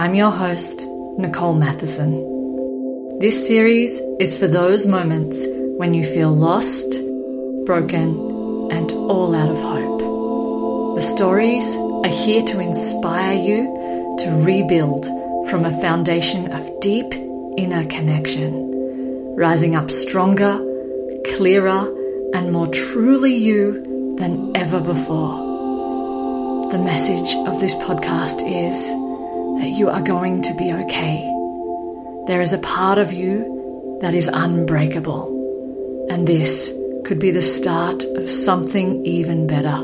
I'm your host, Nicole Matheson. This series is for those moments when you feel lost, broken, and all out of hope. The stories are here to inspire you to rebuild from a foundation of deep inner connection, rising up stronger, clearer, and more truly you than ever before. The message of this podcast is that you are going to be okay. There is a part of you that is unbreakable, and this could be the start of something even better.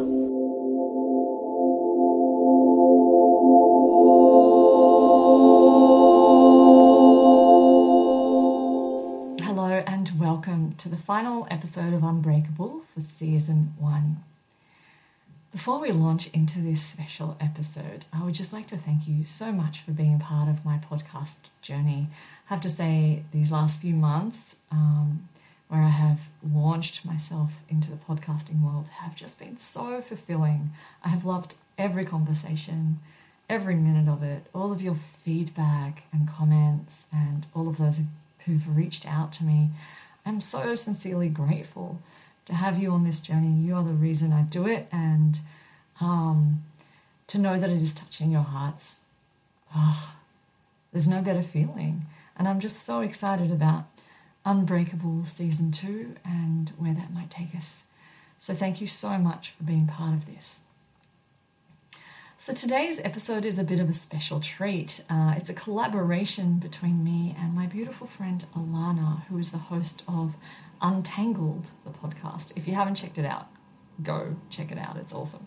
Hello, and welcome to the final episode of Unbreakable for season one. Before we launch into this special episode, I would just like to thank you so much for being part of my podcast journey. I have to say, these last few months, um, where I have launched myself into the podcasting world, have just been so fulfilling. I have loved every conversation, every minute of it, all of your feedback and comments, and all of those who've reached out to me. I'm so sincerely grateful to have you on this journey. You are the reason I do it, and um, to know that it is touching your hearts. Oh, there's no better feeling. And I'm just so excited about Unbreakable Season 2 and where that might take us. So, thank you so much for being part of this. So, today's episode is a bit of a special treat. Uh, it's a collaboration between me and my beautiful friend Alana, who is the host of Untangled, the podcast. If you haven't checked it out, go check it out. It's awesome.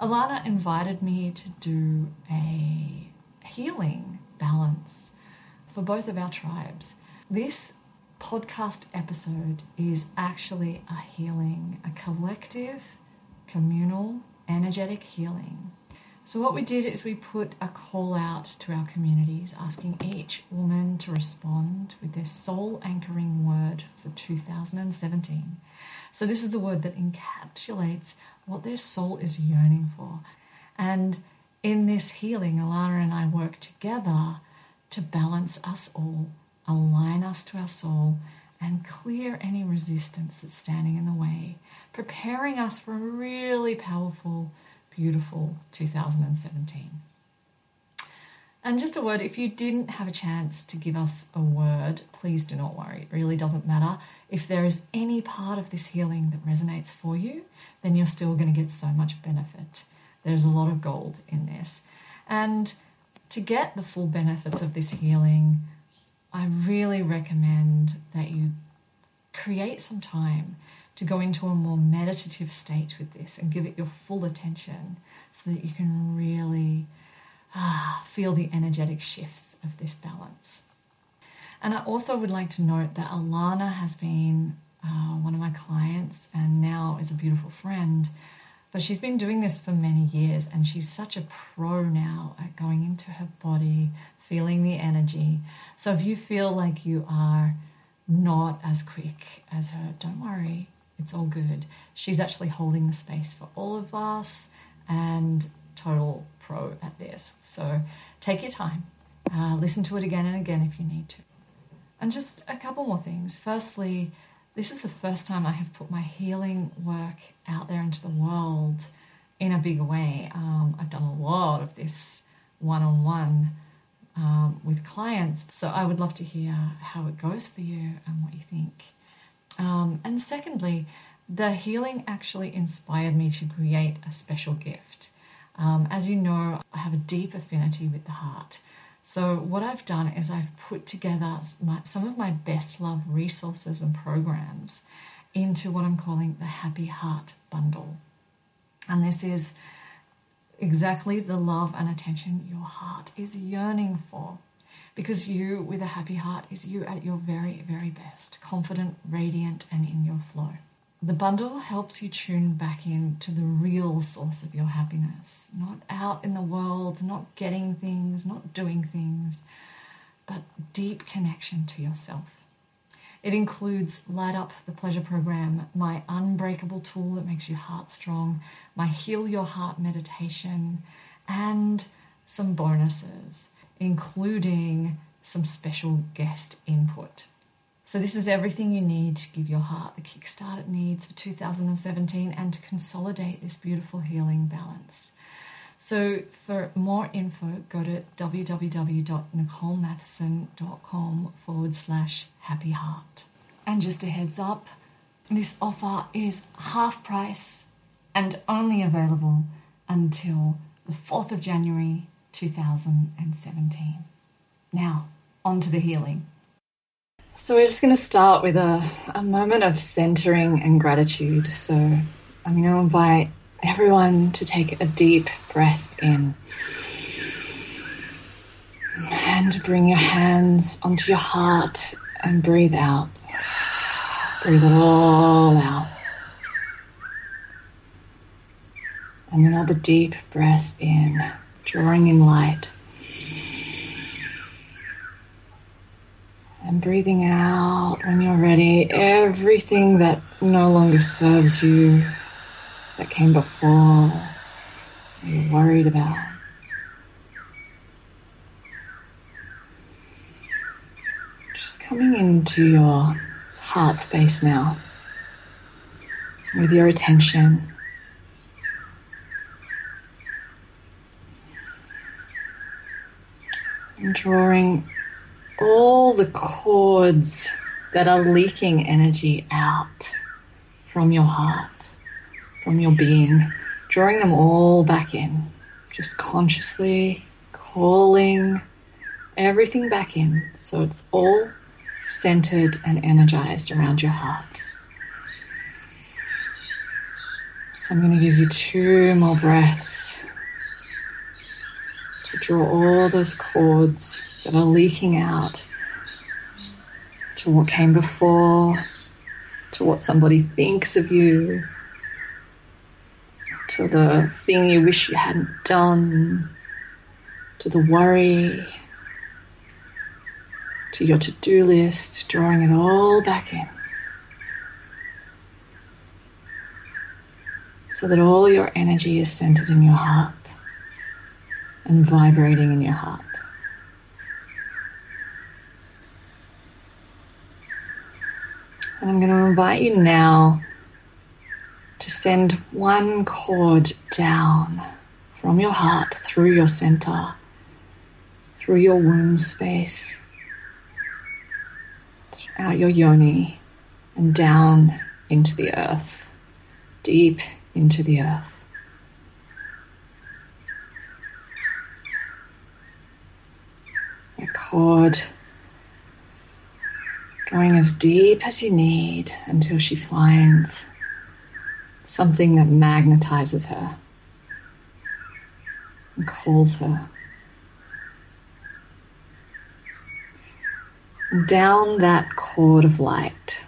Alana invited me to do a healing balance for both of our tribes. This podcast episode is actually a healing, a collective, communal, energetic healing so, what we did is we put a call out to our communities asking each woman to respond with their soul anchoring word for 2017. So, this is the word that encapsulates what their soul is yearning for. And in this healing, Alana and I work together to balance us all, align us to our soul, and clear any resistance that's standing in the way, preparing us for a really powerful beautiful 2017. And just a word if you didn't have a chance to give us a word, please do not worry. It really doesn't matter. If there is any part of this healing that resonates for you, then you're still going to get so much benefit. There's a lot of gold in this. And to get the full benefits of this healing, I really recommend that you create some time to go into a more meditative state with this and give it your full attention so that you can really ah, feel the energetic shifts of this balance. And I also would like to note that Alana has been uh, one of my clients and now is a beautiful friend. But she's been doing this for many years and she's such a pro now at going into her body, feeling the energy. So if you feel like you are not as quick as her, don't worry. It's all good. She's actually holding the space for all of us and total pro at this. So take your time. Uh, listen to it again and again if you need to. And just a couple more things. Firstly, this is the first time I have put my healing work out there into the world in a bigger way. Um, I've done a lot of this one on one with clients. So I would love to hear how it goes for you and what you think. Um, and secondly, the healing actually inspired me to create a special gift. Um, as you know, I have a deep affinity with the heart. So, what I've done is I've put together my, some of my best love resources and programs into what I'm calling the Happy Heart Bundle. And this is exactly the love and attention your heart is yearning for because you, with a happy heart, is you at your very, very best, confident, radiant, and in your flow. The bundle helps you tune back in to the real source of your happiness, not out in the world, not getting things, not doing things, but deep connection to yourself. It includes Light Up the Pleasure Program, my unbreakable tool that makes you heart strong, my Heal Your Heart meditation, and some bonuses including some special guest input. So, this is everything you need to give your heart the kickstart it needs for 2017 and to consolidate this beautiful healing balance. So, for more info, go to www.nicolematheson.com forward slash happy heart. And just a heads up, this offer is half price and only available until the 4th of January 2017. Now, on to the healing. So, we're just going to start with a, a moment of centering and gratitude. So, I'm going to invite everyone to take a deep breath in and bring your hands onto your heart and breathe out. Breathe it all out. And another deep breath in, drawing in light. And breathing out when you're ready, everything that no longer serves you, that came before, you're worried about. Just coming into your heart space now with your attention. Drawing all the cords that are leaking energy out from your heart from your being, drawing them all back in, just consciously calling everything back in so it's all centered and energized around your heart. So I'm going to give you two more breaths draw all those cords that are leaking out to what came before, to what somebody thinks of you, to the thing you wish you hadn't done, to the worry, to your to do list, drawing it all back in. So that all your energy is centered in your heart and vibrating in your heart. And I'm going to invite you now to send one cord down from your heart through your center, through your womb space, out your yoni, and down into the earth, deep into the earth. A cord. Going as deep as you need until she finds something that magnetizes her and calls her. Down that cord of light,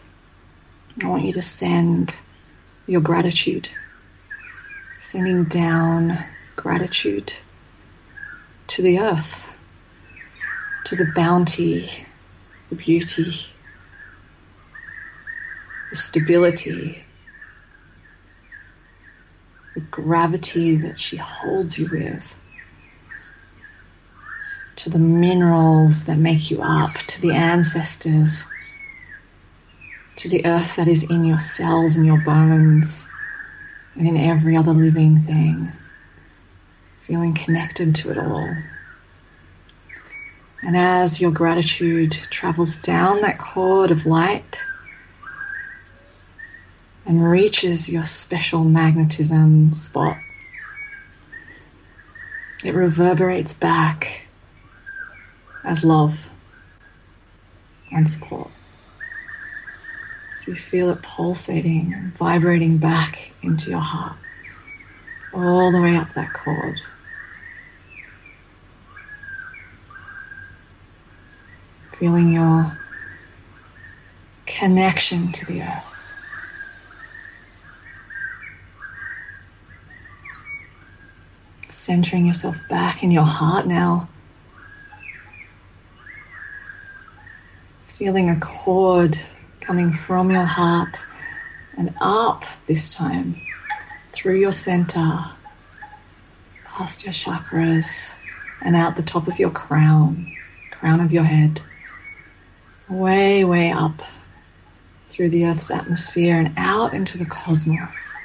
I want you to send your gratitude, sending down gratitude to the earth, to the bounty, the beauty, the stability, the gravity that she holds you with, to the minerals that make you up, to the ancestors, to the earth that is in your cells and your bones and in every other living thing, feeling connected to it all. And as your gratitude travels down that cord of light, and reaches your special magnetism spot. It reverberates back as love and support. So you feel it pulsating and vibrating back into your heart, all the way up that cord. Feeling your connection to the earth. centering yourself back in your heart now. Feeling a cord coming from your heart and up this time through your center, past your chakras, and out the top of your crown, crown of your head, way, way up through the Earth's atmosphere and out into the cosmos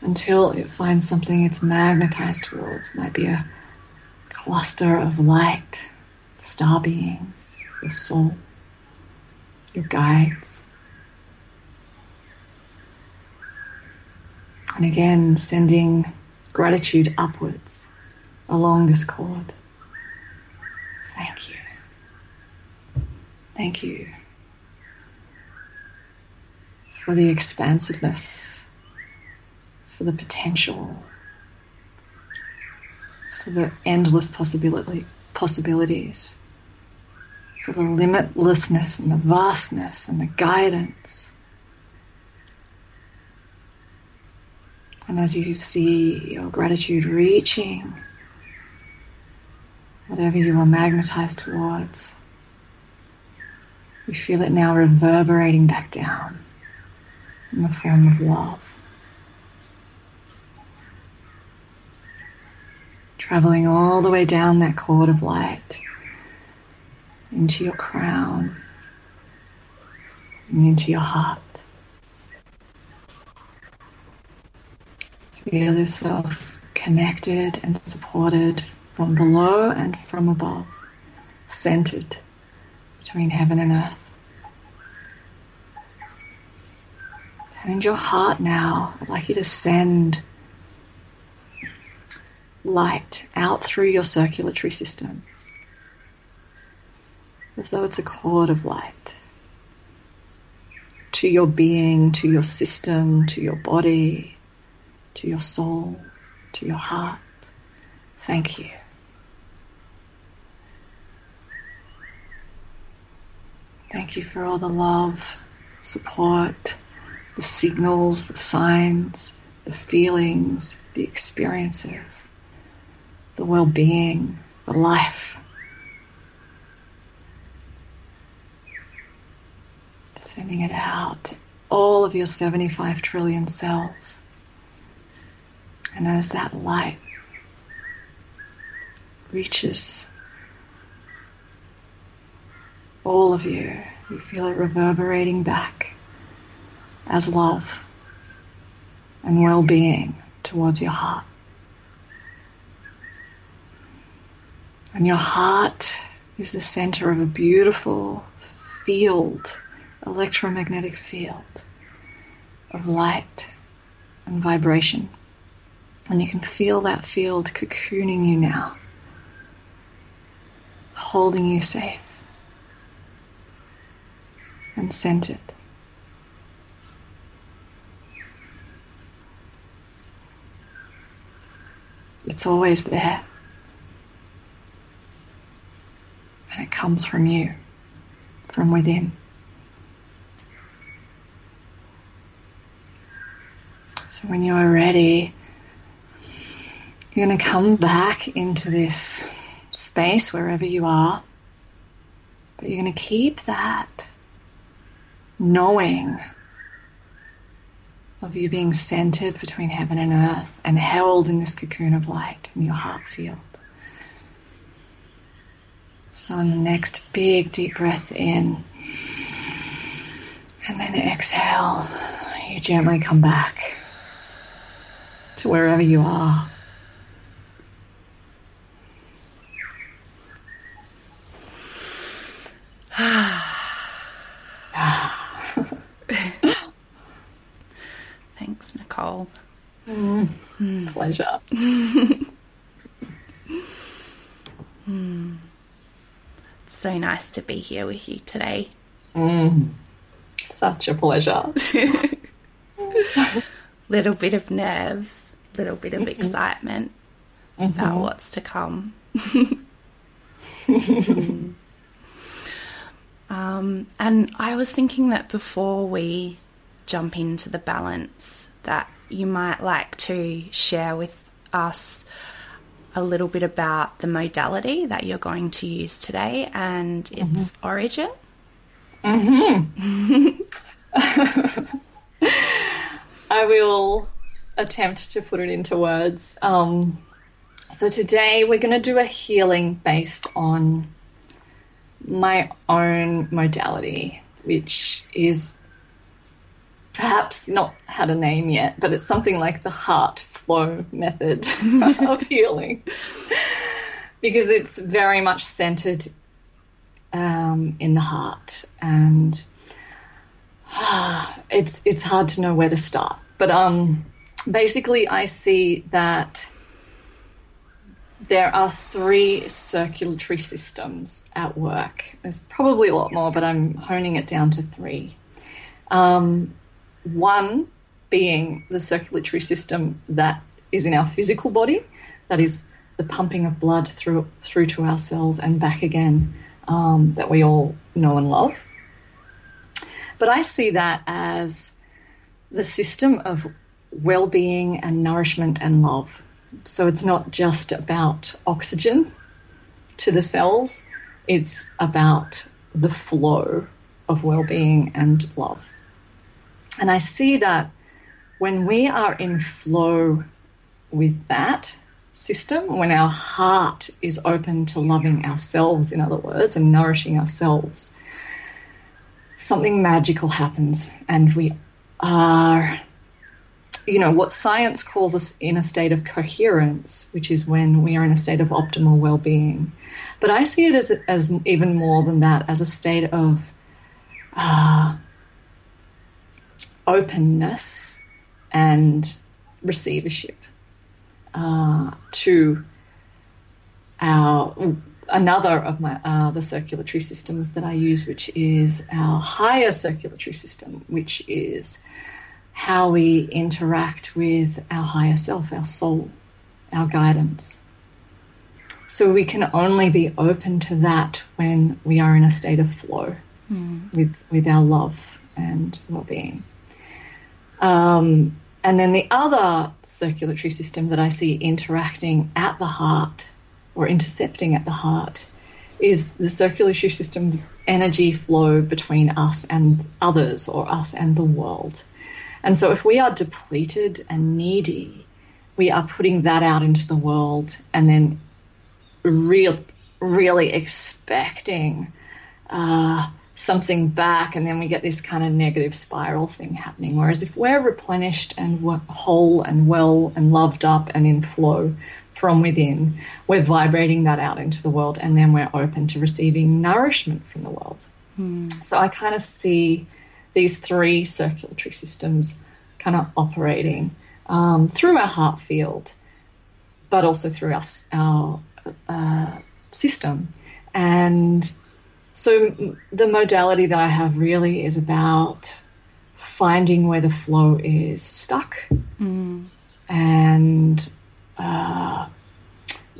until it finds something it's magnetized towards. It might be a cluster of light, star beings, your soul, your guides. And again, sending gratitude upwards along this cord. Thank you. Thank you for the expansiveness, for the potential, for the endless possibility, possibilities, for the limitlessness and the vastness and the guidance. And as you see your gratitude reaching whatever you are magnetized towards, you feel it now reverberating back down in the form of love. Traveling all the way down that cord of light into your crown and into your heart. Feel yourself connected and supported from below and from above, centered between heaven and earth. And in your heart now, I'd like you to send light out through your circulatory system as though it's a cord of light to your being, to your system, to your body, to your soul, to your heart. Thank you. Thank you for all the love, support, the signals, the signs, the feelings, the experiences, the well being, the life. Sending it out to all of your 75 trillion cells. And as that light reaches all of you, you feel it reverberating back as love and well being towards your heart. And your heart is the center of a beautiful field, electromagnetic field of light and vibration. And you can feel that field cocooning you now, holding you safe and centered. It's always there. And it comes from you, from within. So when you are ready, you're going to come back into this space wherever you are, but you're going to keep that knowing of you being centered between heaven and earth and held in this cocoon of light in your heart field. So, on the next big deep breath in, and then exhale, you gently come back to wherever you are. Thanks, ah. Nicole. Mm. Pleasure. It's so nice to be here with you today. Mm. Such a pleasure. Little bit of nerves, little bit of excitement about what's to come. um, and I was thinking that before we jump into the balance, that you might like to share with us a little bit about the modality that you're going to use today and its origin. Hmm. I will attempt to put it into words. Um, So today we're going to do a healing based on my own modality, which is perhaps not had a name yet, but it's something like the heart flow method of healing because it's very much centered um, in the heart and uh, it's it's hard to know where to start. But um, basically, I see that there are three circulatory systems at work. There's probably a lot more, but I'm honing it down to three. Um, one being the circulatory system that is in our physical body, that is the pumping of blood through through to our cells and back again, um, that we all know and love. But I see that as the system of well-being and nourishment and love. So it's not just about oxygen to the cells; it's about the flow of well-being and love. And I see that when we are in flow with that system, when our heart is open to loving ourselves, in other words, and nourishing ourselves, something magical happens and we are, you know, what science calls us in a state of coherence, which is when we are in a state of optimal well being. But I see it as, as even more than that, as a state of. Uh, openness and receivership uh, to our another of my uh, the circulatory systems that I use, which is our higher circulatory system, which is how we interact with our higher self, our soul, our guidance. So we can only be open to that when we are in a state of flow mm. with with our love and well-being. Um, and then the other circulatory system that I see interacting at the heart or intercepting at the heart is the circulatory system energy flow between us and others or us and the world. And so if we are depleted and needy, we are putting that out into the world and then real, really expecting uh, something back and then we get this kind of negative spiral thing happening. Whereas if we're replenished and whole and well and loved up and in flow from within, we're vibrating that out into the world and then we're open to receiving nourishment from the world. Hmm. So I kind of see these three circulatory systems kind of operating um, through our heart field, but also through our, our uh, system. And so the modality that I have really is about finding where the flow is stuck mm. and uh,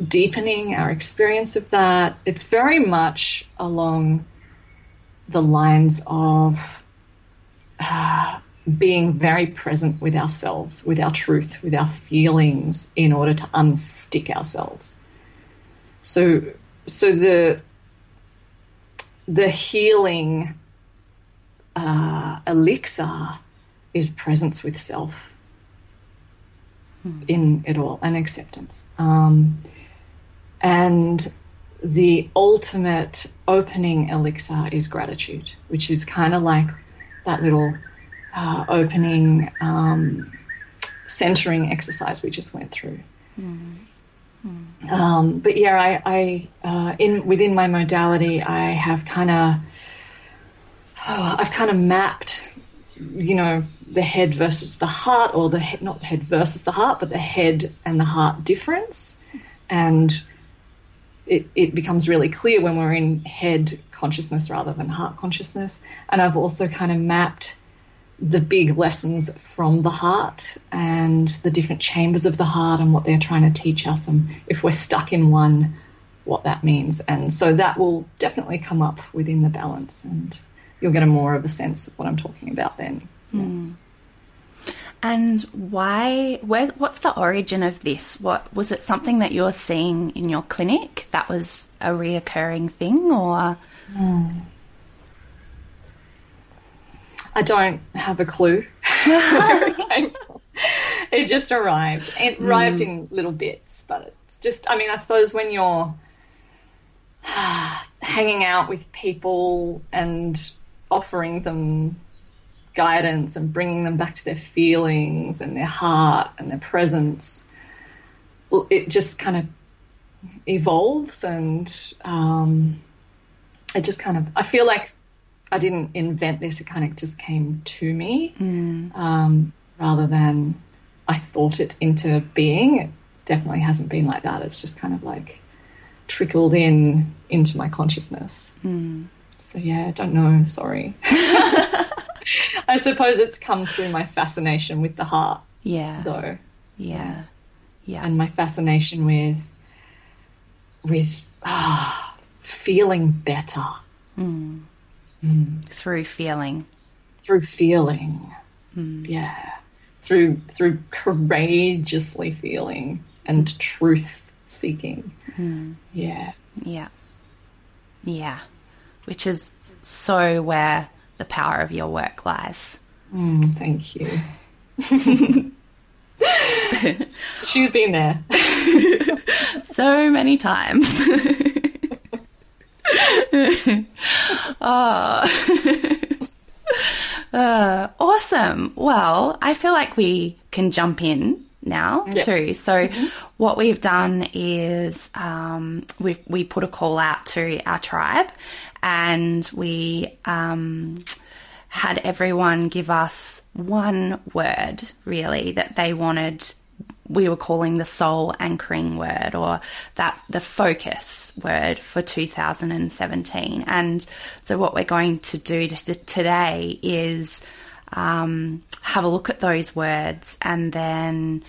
deepening our experience of that. It's very much along the lines of uh, being very present with ourselves, with our truth, with our feelings, in order to unstick ourselves. So, so the the healing uh, elixir is presence with self hmm. in it all and acceptance. Um, and the ultimate opening elixir is gratitude, which is kind of like that little uh, opening um, centering exercise we just went through. Um, but yeah, I, I uh, in within my modality, I have kind of oh, I've kind of mapped, you know, the head versus the heart, or the head, not head versus the heart, but the head and the heart difference, and it, it becomes really clear when we're in head consciousness rather than heart consciousness. And I've also kind of mapped the big lessons from the heart and the different chambers of the heart and what they're trying to teach us, and if we're stuck in one, what that means. And so that will definitely come up within the balance, and you'll get a more of a sense of what I'm talking about then. Mm. And why? Where? What's the origin of this? What was it? Something that you're seeing in your clinic that was a reoccurring thing, or? Mm. I don't have a clue where it came from. It just arrived. It arrived mm. in little bits, but it's just, I mean, I suppose when you're hanging out with people and offering them guidance and bringing them back to their feelings and their heart and their presence, it just kind of evolves and um, it just kind of, I feel like I didn't invent this, it kind of just came to me um, rather than I thought it into being. It definitely hasn't been like that. It's just kind of like trickled in into my consciousness. So yeah, I don't know. Sorry. I suppose it's come through my fascination with the heart, Yeah. though, Yeah. Yeah. and my fascination with with ah, feeling better Through feeling. through feeling. Yeah, through through courageously feeling and truth seeking. Yeah. Yeah. Yeah. Which is so where the power of your work lies. Mm, thank you. She's been there. so many times. oh. Uh, awesome. Well, I feel like we can jump in now Yeah. too. So, what we've done is um, we we put a call out to our tribe, and we um, had everyone give us one word really that they wanted we were calling the soul anchoring word or that the focus word for 2017 and so what we're going to do today is um, have a look at those words and then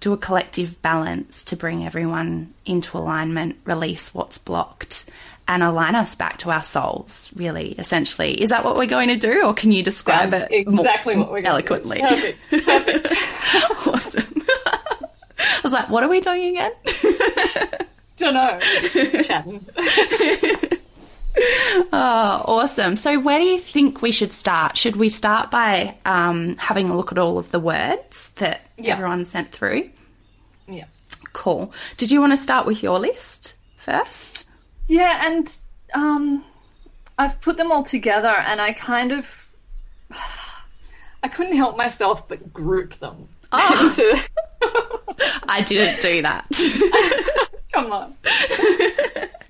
do a collective balance to bring everyone into alignment release what's blocked and align us back to our souls really essentially is that what we're going to do or can you describe That's it more exactly what we're going eloquently to do. It's Perfect. Perfect. awesome i was like what are we doing again Don't know. Chatting. Oh, awesome. So, where do you think we should start? Should we start by um, having a look at all of the words that Yeah. everyone sent through? Yeah. Cool. Did you want to start with your list first? Yeah, and um, I've put them all together, and I kind of I couldn't help myself but group them into. I didn't do that. Come on.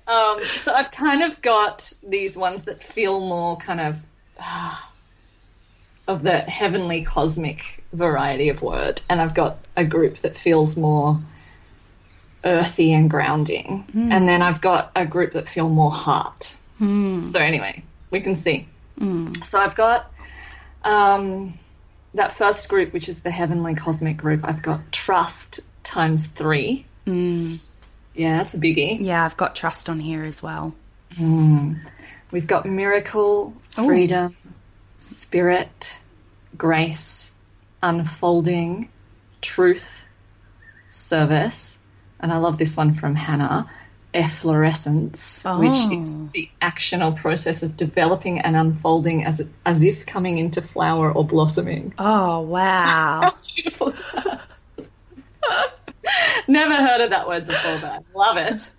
um, so I've kind of got these ones that feel more kind of ah, of the heavenly cosmic variety of word, and I've got a group that feels more earthy and grounding, and then I've got a group that feel more heart. So anyway, we can see. So I've got um, that first group, which is the heavenly cosmic group. I've got trust times three. Mm. Yeah, that's a biggie. yeah, I've got trust on here as well. Mm. We've got miracle, freedom, spirit, grace, unfolding, truth, service, and I love this one from Hannah. Efflorescence, which is Oh. the action or process of developing and unfolding as as if coming into flower or blossoming. Oh, wow. Beautiful. Never heard of that word before, but I love it.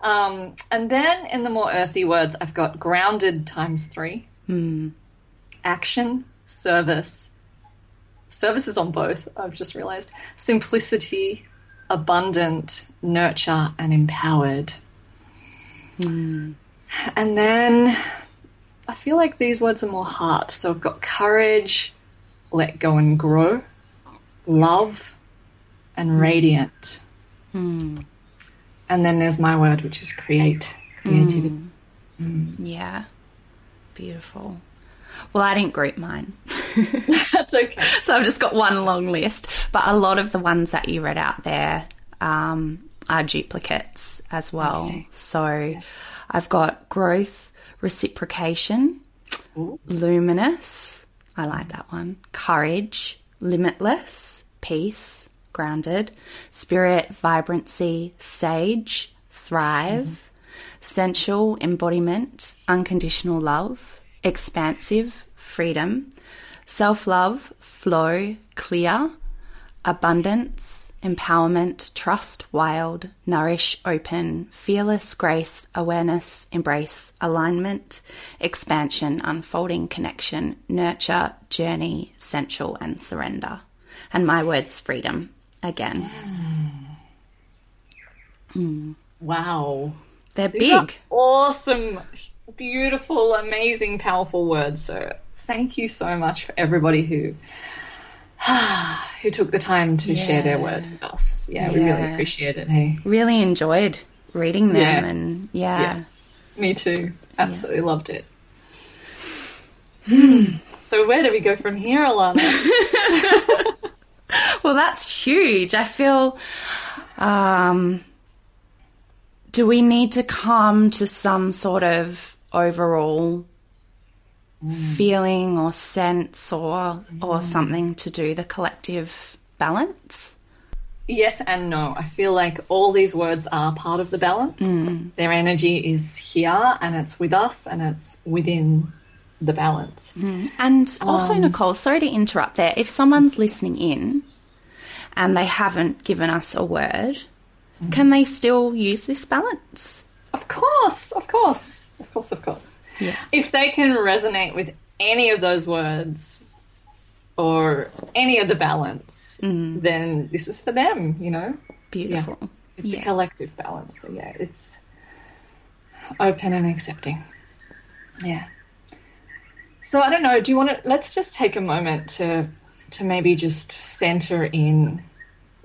Um, and then in the more earthy words, I've got grounded times three, action, service. Services on both, I've just realized. Simplicity, abundant, nurture, and empowered. Hmm. And then I feel like these words are more heart. So I've got courage, let go and grow, love, and hmm. radiant. Hmm. And then there's my word, which is create, creativity. yeah. Beautiful. Well, I didn't group mine. That's okay. So I've just got one long list, but a lot of the ones that you read out there um, are duplicates as well. Okay. So I've got growth, reciprocation, luminous. I like that one. Courage, limitless, peace, grounded, spirit, vibrancy, sage, thrive, sensual, embodiment, unconditional love, expansive, freedom, self love, flow, clear, abundance, empowerment, trust, wild, nourish, open, fearless, grace, awareness, embrace, alignment, expansion, unfolding, connection, nurture, journey, sensual, and surrender. And my words, freedom, again. Mm. Mm. Wow. They're These big. awesome, beautiful, amazing, powerful words. So thank you so much for everybody who who took the time to share their Yeah. words with us. Yeah, we really appreciate it. Hey, Really enjoyed reading them, Yeah. and yeah. Yeah. me too. Absolutely loved it. so where do we go from here, Alana? Well, that's huge. I feel. Um, do we need to come to some sort of overall mm. feeling or sense or or mm. something to do the collective balance? yes and no. I feel like all these words are part of the balance. Mm. Their energy is here and it's with us and it's within the balance. And also, um, Nicole, sorry to interrupt there. If someone's listening in and they haven't given us a word, can they still use this balance? Of course, of course, of course, of course. Yeah. If they can resonate with any of those words or any of the balance, mm. then this is for them, you know? Beautiful. It's Yeah. a collective balance. So, yeah, it's open and accepting. Yeah. So, I don't know, do you want to let's just take a moment to to maybe just center in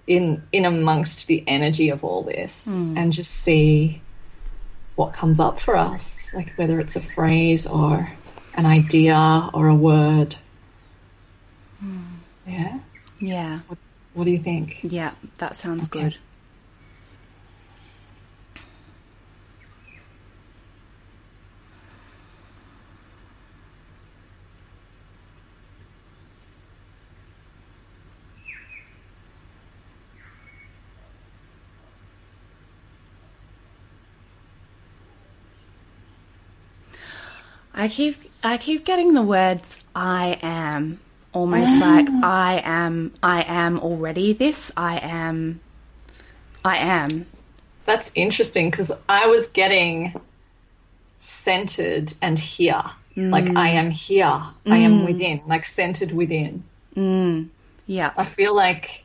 in in amongst the energy of all this mm. and just see what comes up for us, like whether it's a phrase or an idea or a word. Hmm. Yeah. Yeah. What do you think? Yeah. That sounds Okay. good. I keep I keep getting the words I am almost ah. like I am I am already this I am I am That's interesting because I was getting centered and here. Like I mm. am here. I am mm. within, like centered within. Mm. yeah I feel like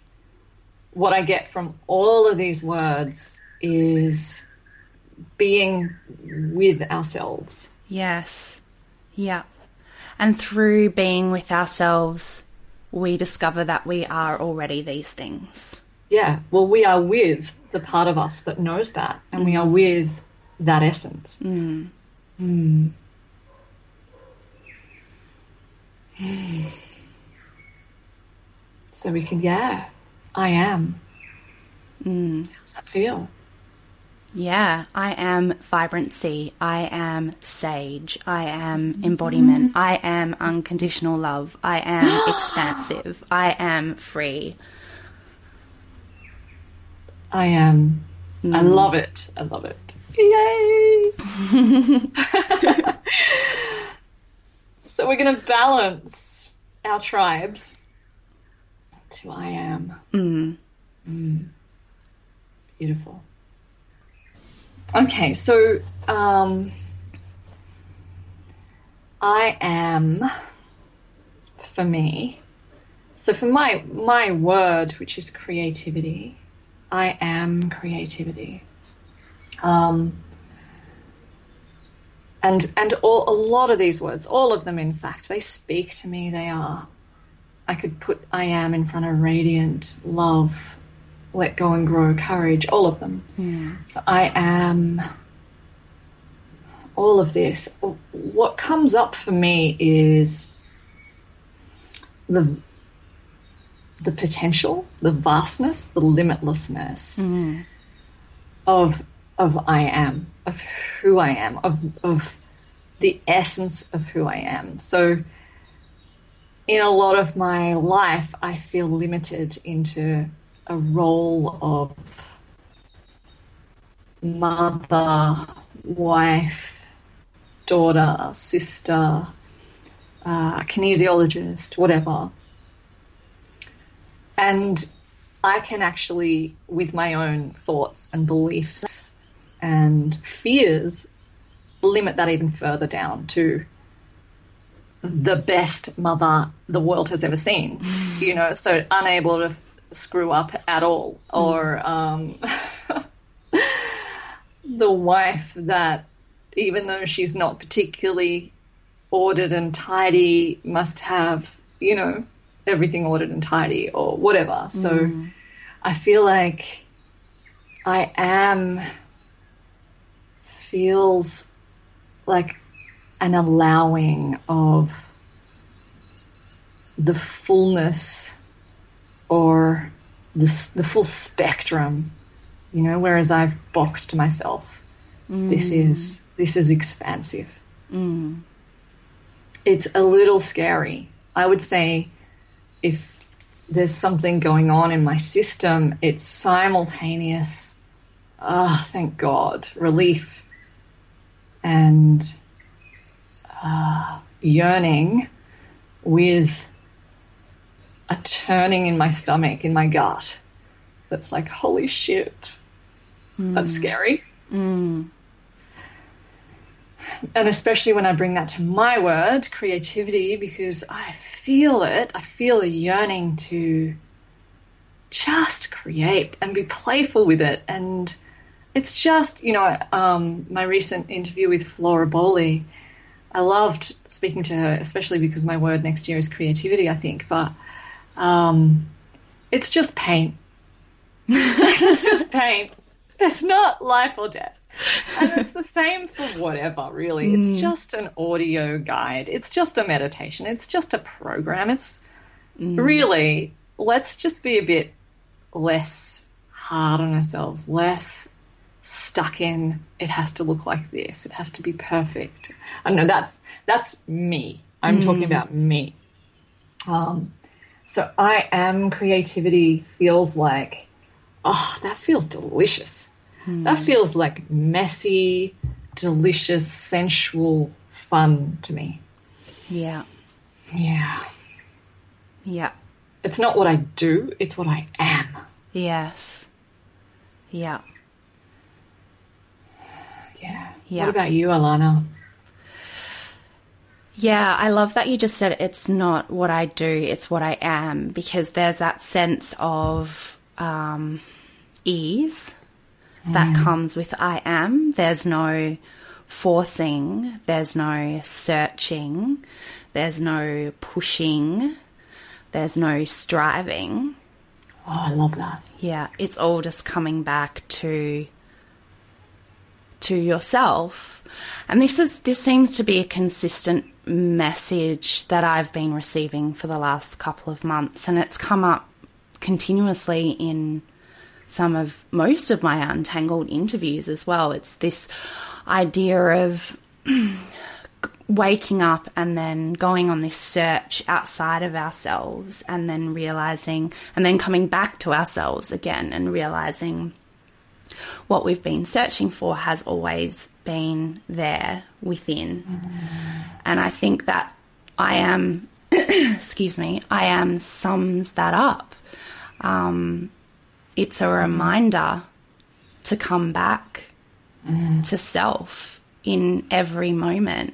what I get from all of these words is being with ourselves. yes yeah and through being with ourselves we discover that we are already these things Yeah. Well, we are with the part of us that knows that, and we are mm. with that essence. Mm. Hmm. So we can, yeah, I am. Mm. How's that feel? Yeah, I am vibrancy. I am sage. I am embodiment. Mm-hmm. I am unconditional love. I am expansive. I am free. I am. I mm. love it. I love it. Yay! so we're going to balance our tribes to I am. Mm. mm. Beautiful. Okay, so um, I am for me. So for my my word, which is creativity, I am creativity. Um, and and all, a lot of these words, all of them, in fact, they speak to me. They are. I could put I am in front of radiant, love, let go and grow, courage, all of them. So I am all of this. What comes up for me is the the potential, the vastness, the limitlessness mm. of of I am, of who I am, of of the essence of who I am. So in a lot of my life I feel limited into a role of mother, wife, daughter, sister, uh, kinesiologist, whatever. And I can actually, with my own thoughts and beliefs and fears, limit that even further down to the best mother the world has ever seen. you know, so unable to screw up at all, or um, the wife that, even though she's not particularly ordered and tidy, must have, you know, everything ordered and tidy or whatever. So I feel like I am feels like an allowing of the fullness or the, the full spectrum, you know, whereas I've boxed myself. This is this is expansive. It's a little scary. I would say if there's something going on in my system, it's simultaneous. Ah, thank God, relief and uh, yearning with a turning in my stomach, in my gut. That's like, holy shit, that's scary. And especially when I bring that to my word, creativity, because I feel it. I feel a yearning to just create and be playful with it. And it's just, you know, um, my recent interview with Flora Bowley, I loved speaking to her, especially because my word next year is creativity, I think. But um, it's just paint. it's just paint. It's not life or death. And it's the same for whatever, really. It's just an audio guide. It's just a meditation. It's just a program. It's really, let's just be a bit less hard on ourselves, less stuck in it has to look like this, it has to be perfect. I know that's that's me. I'm talking about me. Um, so I am creativity feels like oh, that feels delicious. Hmm. That feels like messy, delicious, sensual fun to me. Yeah. Yeah. Yeah. It's not what I do, it's what I am. Yes. Yeah. Yeah. Yeah. What about you, Alana? Yeah, I love that you just said it's not what I do, it's what I am, because there's that sense of um, ease that comes with I am. There's no forcing, there's no searching, there's no pushing, there's no striving. Oh, I love that. Yeah, it's all just coming back to to yourself. And this is this seems to be a consistent message that I've been receiving for the last couple of months and it's come up continuously in some of most of my untangled interviews as well. It's this idea of waking up and then going on this search outside of ourselves and then realizing and then coming back to ourselves again and realizing what we've been searching for has always been there within. And I think that I am, excuse me, I am sums that up. Um, it's a reminder to come back to self in every moment.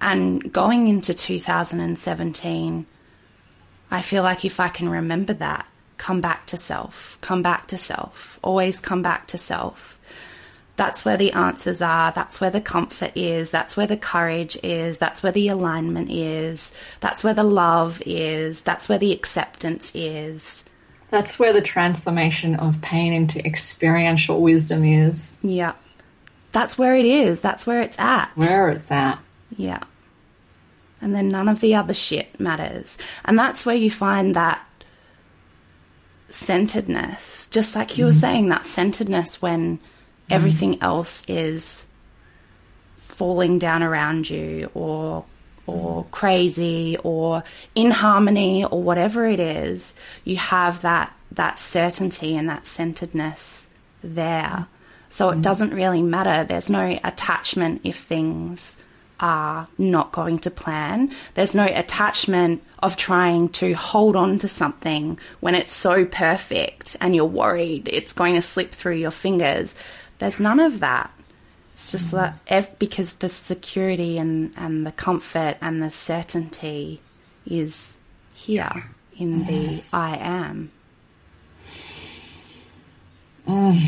And going into 2017, I feel like if I can remember that, come back to self, come back to self, always come back to self. That's where the answers are. That's where the comfort is. That's where the courage is. That's where the alignment is. That's where the love is. That's where the acceptance is. That's where the transformation of pain into experiential wisdom is, Yeah. That's where it is. That's where it's at. where it's at. Yeah. And then none of the other shit matters. And that's where you find that centeredness. Just like you were saying, that centeredness when Mm-hmm. everything else is falling down around you or or mm-hmm. crazy or in harmony or whatever it is, you have that that certainty and that centeredness there. Mm-hmm. So it doesn't really matter. There's no attachment if things are not going to plan. There's no attachment of trying to hold on to something when it's so perfect and you're worried it's going to slip through your fingers. There's none of that. It's just mm. that because the security and, and the comfort and the certainty is here in the I am. Mm.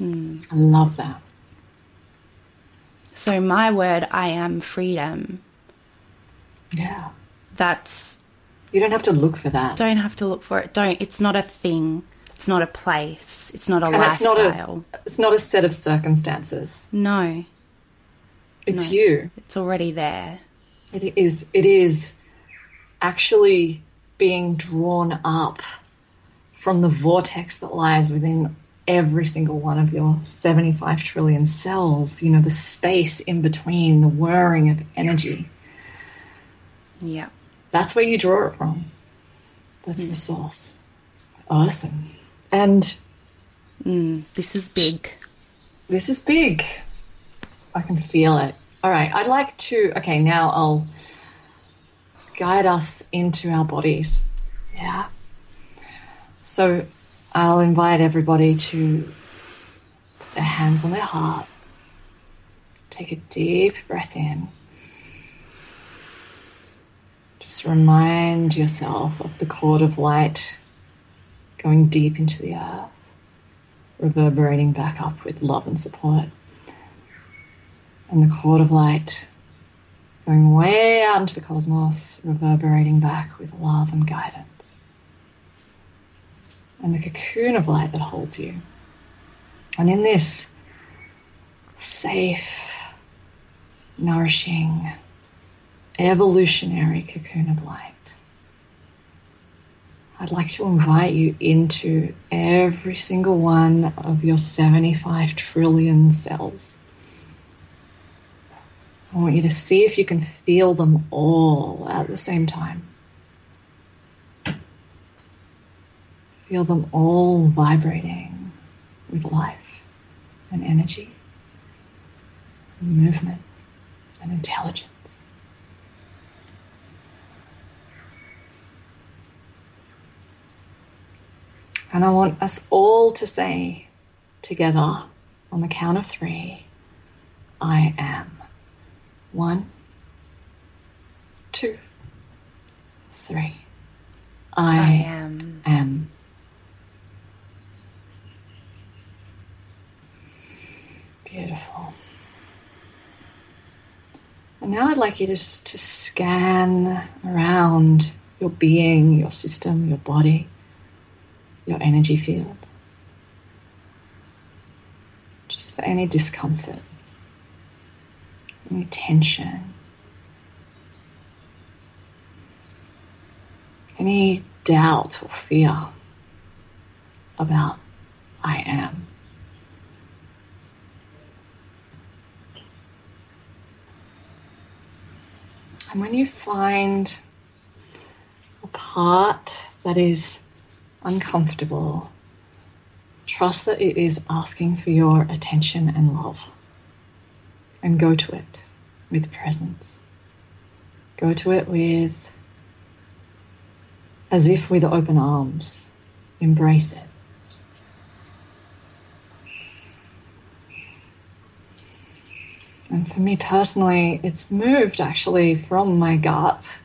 Mm. I love that. So, my word, I am freedom. Yeah. That's. You don't have to look for that. Don't have to look for it. Don't. It's not a thing. It's not a place. It's not a and lifestyle. It's not a, it's not a set of circumstances. No. It's no. you. It's already there. It is. It is actually being drawn up from the vortex that lies within every single one of your 75 trillion cells, you know, the space in between, the whirring of energy. Yeah. That's where you draw it from. That's mm. the source. Awesome. And mm, this is big. This is big. I can feel it. All right. I'd like to, okay, now I'll guide us into our bodies. Yeah. So I'll invite everybody to put their hands on their heart. Take a deep breath in. Just remind yourself of the cord of light going deep into the earth, reverberating back up with love and support. And the cord of light going way out into the cosmos, reverberating back with love and guidance. And the cocoon of light that holds you. And in this safe, nourishing, evolutionary cocoon of light, I'd like to invite you into every single one of your 75 trillion cells. I want you to see if you can feel them all at the same time. Feel them all vibrating with life and energy, and movement and intelligence. And I want us all to say together on the count of three I am. One, two, three. I, I am. am. Beautiful. And now I'd like you to, to scan around your being, your system, your body, your energy field. Just for any discomfort any tension, any doubt or fear about I am. And when you find a part that is uncomfortable, trust that it is asking for your attention and love and go to it with presence. Go to it with, as if with open arms. Embrace it. And for me personally, it's moved actually from my gut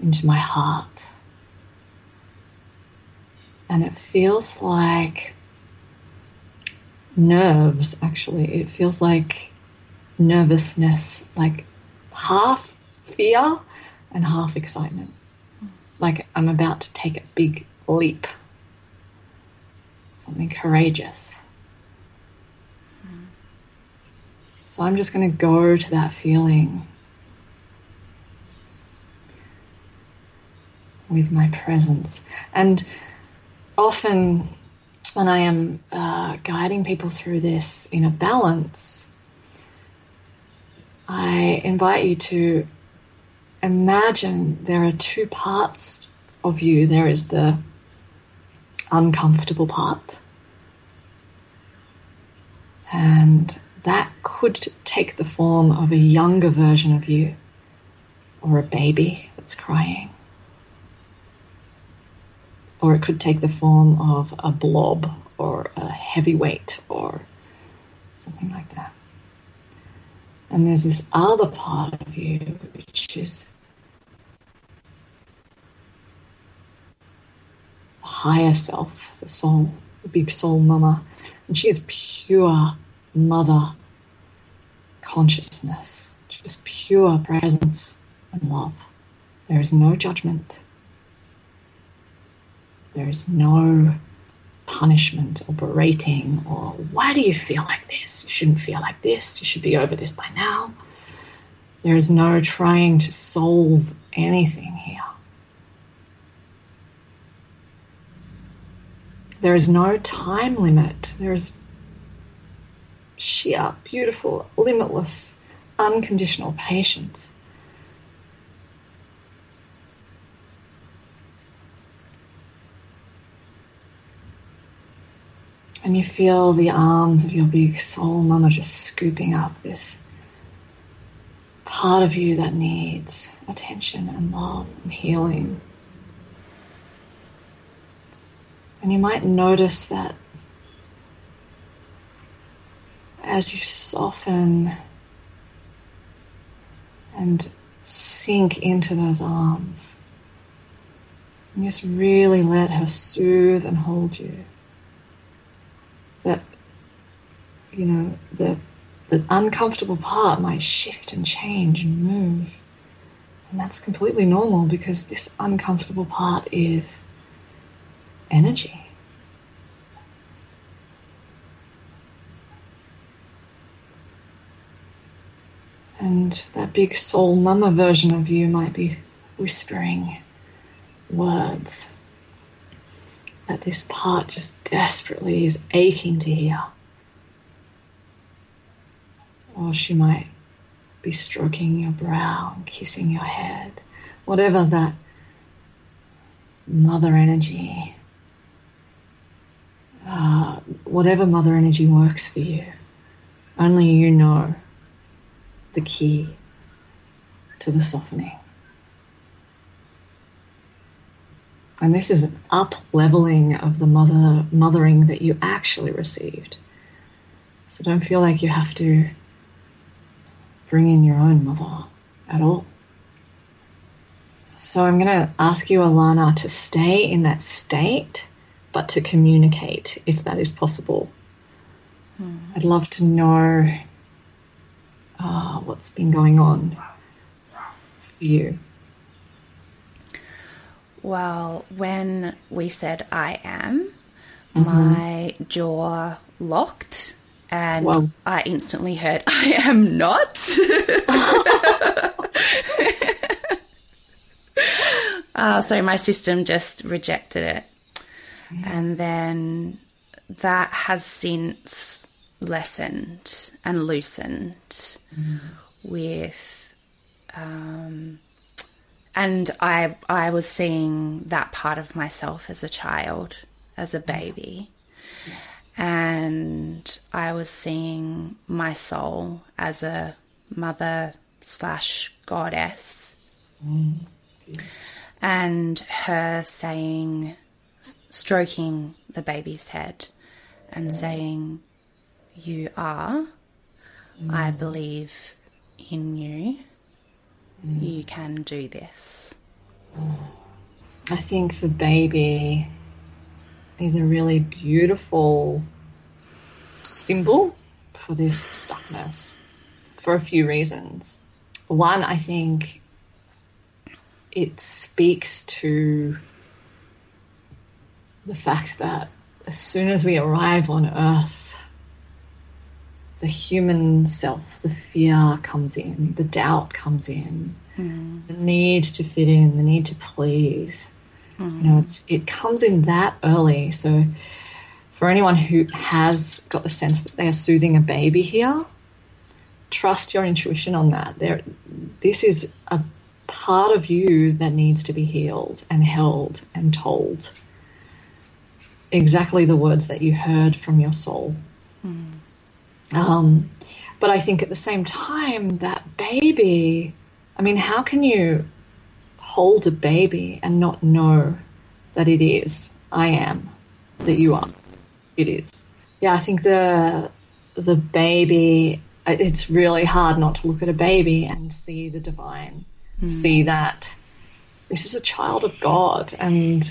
into my heart. And it feels like nerves, actually. It feels like nervousness, like half fear and half excitement. Like I'm about to take a big leap, something courageous. So I'm just going to go to that feeling with my presence. And often, when I am uh, guiding people through this in a balance, I invite you to imagine there are two parts of you. There is the uncomfortable part and that could take the form of a younger version of you or a baby that's crying. Or it could take the form of a blob or a heavyweight or something like that. And there's this other part of you which is the higher self, the soul, the big soul mama. And she is pure mother consciousness, just pure presence and love. There is no judgment. There is no punishment or berating or why do you feel like this? You shouldn't feel like this. You should be over this by now. There is no trying to solve anything here. There is no time limit. There is sheer, beautiful, limitless, unconditional patience. And you feel the arms of your big soul mama just scooping up this part of you that needs attention and love and healing. And you might notice that as you soften and sink into those arms, and just really let her soothe and hold you. That, you know, the, the uncomfortable part might shift and change and move. And that's completely normal because this uncomfortable part is energy. And that big soul mama version of you might be whispering words that this part just desperately is aching to hear. Or she might be stroking your brow kissing your head. Whatever that mother energy, uh, whatever mother energy works for you, only you know the key to the softening. And this is an up leveling of the mother mothering that you actually received. So don't feel like you have to bring in your own mother at all. So I'm going to ask you, Alana, to stay in that state, but to communicate if that is possible. Hmm. I'd love to know uh, what's been going on for you. Well, when we said I am, mm-hmm. my jaw locked and Whoa. I instantly heard I am not. uh, so my system just rejected it. And then that has since lessened and loosened mm-hmm. with um, and I I was seeing that part of myself as a child, as a baby. And I was seeing my soul as a mother slash goddess. Mm. And her saying, stroking the baby's head and saying, You are, I mm. believe in you mm. you can do this? I think the baby is a really beautiful symbol for this stuckness for a few reasons. One, I think it speaks to the fact that as soon as we arrive on earth, the human self, the fear comes in, the doubt comes in, mm. the need to fit in, the need to please. Mm. You know, it's it comes in that early. So for anyone who has got the sense that they are soothing a baby here, trust your intuition on that. There, this is a part of you that needs to be healed and held and told. Exactly the words that you heard from your soul. Mm. Um, but I think at the same time, that baby, I mean, how can you hold a baby and not know that it is, I am, that you are, it is? Yeah, I think the the baby, it's really hard not to look at a baby and see the divine, mm. see that this is a child of God and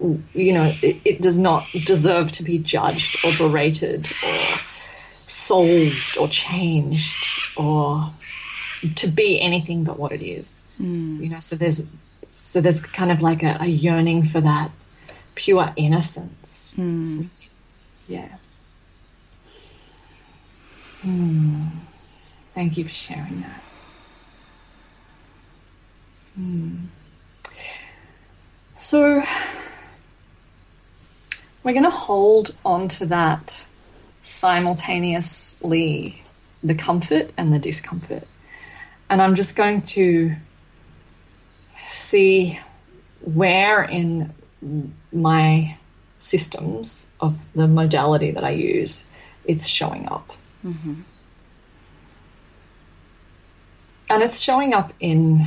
you know, it, it, does not deserve to be judged or berated or solved or changed or to be anything but what it is. Mm. You know, so there's so there's kind of like a, a yearning for that pure innocence. Mm. Yeah. Mm. Thank you for sharing that. Mm. So we're going to hold on to that simultaneously the comfort and the discomfort. And I'm just going to see where in my systems of the modality that I use it's showing up. Mm-hmm. And it's showing up in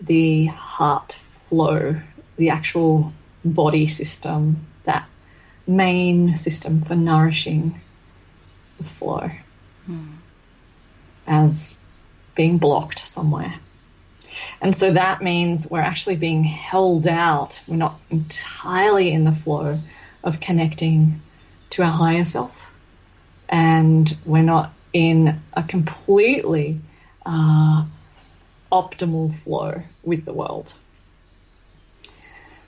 the heart flow, the actual body system, that main system for nourishing the flow mm. as being blocked somewhere. And so that means we're actually being held out. We're not entirely in the flow of connecting to our higher self. And we're not in a completely uh, optimal flow with the world.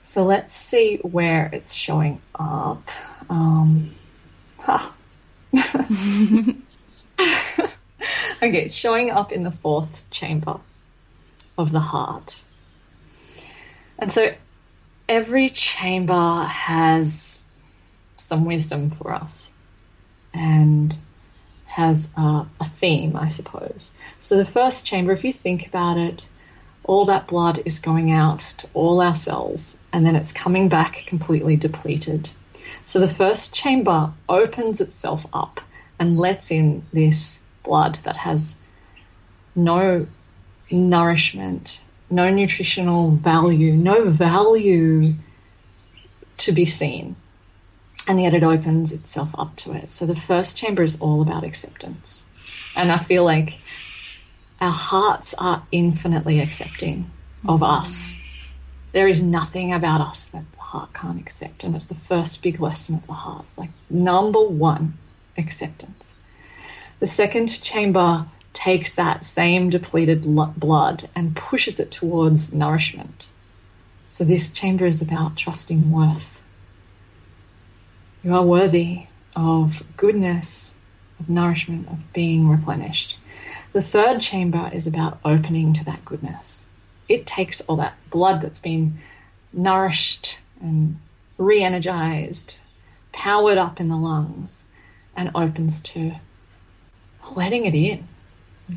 So let's see where it's showing up. Um, huh. okay, it's showing up in the fourth chamber of the heart. And so every chamber has some wisdom for us and has a theme, I suppose. So the first chamber, if you think about it, all that blood is going out to all our cells and then it's coming back completely depleted. So the first chamber opens itself up and lets in this blood that has no nourishment, no nutritional value, no value to be seen. And yet it opens itself up to it. So the first chamber is all about acceptance. And I feel like our hearts are infinitely accepting of us. There is nothing about us that the heart can't accept. And it's the first big lesson of the heart. It's like number one, acceptance. The second chamber takes that same depleted blood and pushes it towards nourishment. So this chamber is about trusting worth. You are worthy of goodness, of nourishment, of being replenished. The third chamber is about opening to that goodness. It takes all that blood that's been nourished and re energized, powered up in the lungs, and opens to letting it in,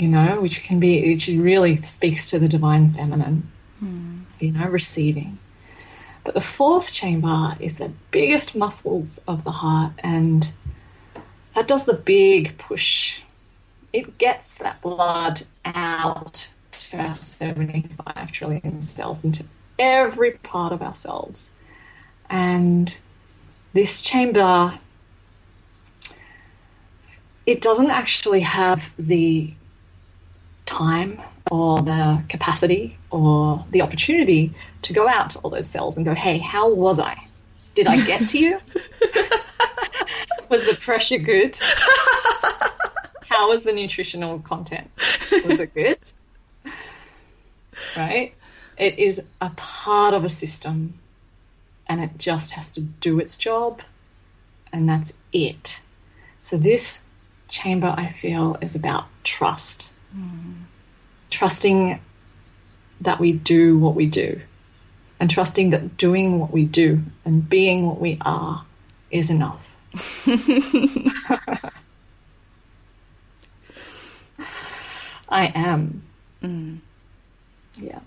you know, which can be, which really speaks to the divine feminine, mm. you know, receiving. But the fourth chamber is the biggest muscles of the heart, and that does the big push it gets that blood out to our 75 trillion cells into every part of ourselves. And this chamber, it doesn't actually have the time or the capacity or the opportunity to go out to all those cells and go, hey, how was I? Did I get to you? was the pressure good? How was the nutritional content? Was it good? right? It is a part of a system and it just has to do its job and that's it. So this chamber I feel is about trust. Mm. Trusting that we do what we do and trusting that doing what we do and being what we are is enough. I am. Mm. Yeah.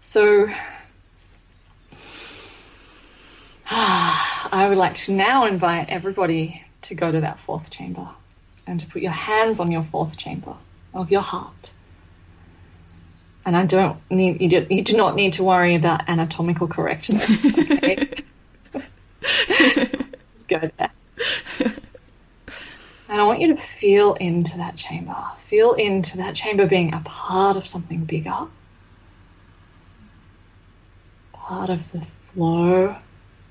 So I would like to now invite everybody to go to that fourth chamber and to put your hands on your fourth chamber of your heart. And I don't need you do, you do not need to worry about anatomical correctness. Okay, just go there. And I want you to feel into that chamber. Feel into that chamber being a part of something bigger, part of the flow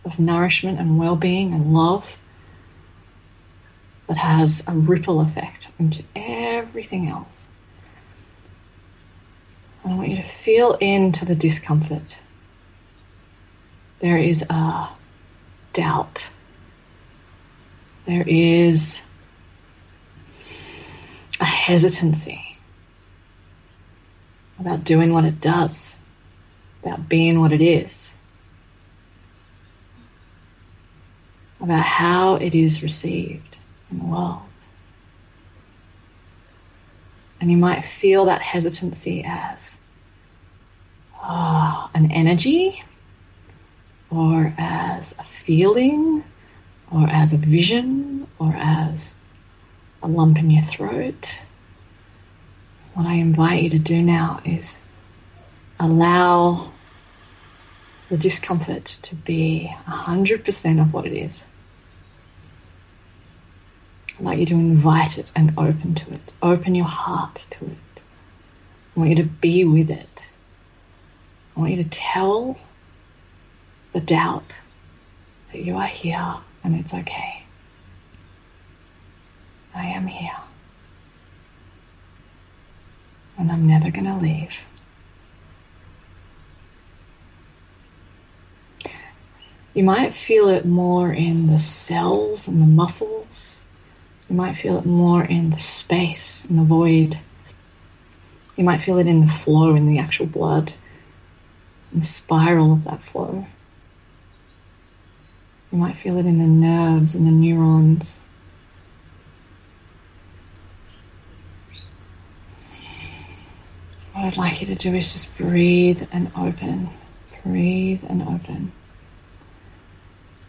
of nourishment and well being and love that has a ripple effect into everything else. I want you to feel into the discomfort. There is a doubt. There is a hesitancy about doing what it does, about being what it is, about how it is received in the world. And you might feel that hesitancy as oh, an energy, or as a feeling, or as a vision, or as a lump in your throat. What I invite you to do now is allow the discomfort to be 100% of what it is. I'd like you to invite it and open to it. Open your heart to it. I want you to be with it. I want you to tell the doubt that you are here and it's okay. I am here. And I'm never going to leave. You might feel it more in the cells and the muscles. You might feel it more in the space, in the void. You might feel it in the flow, in the actual blood, in the spiral of that flow. You might feel it in the nerves and the neurons. What I'd like you to do is just breathe and open. Breathe and open.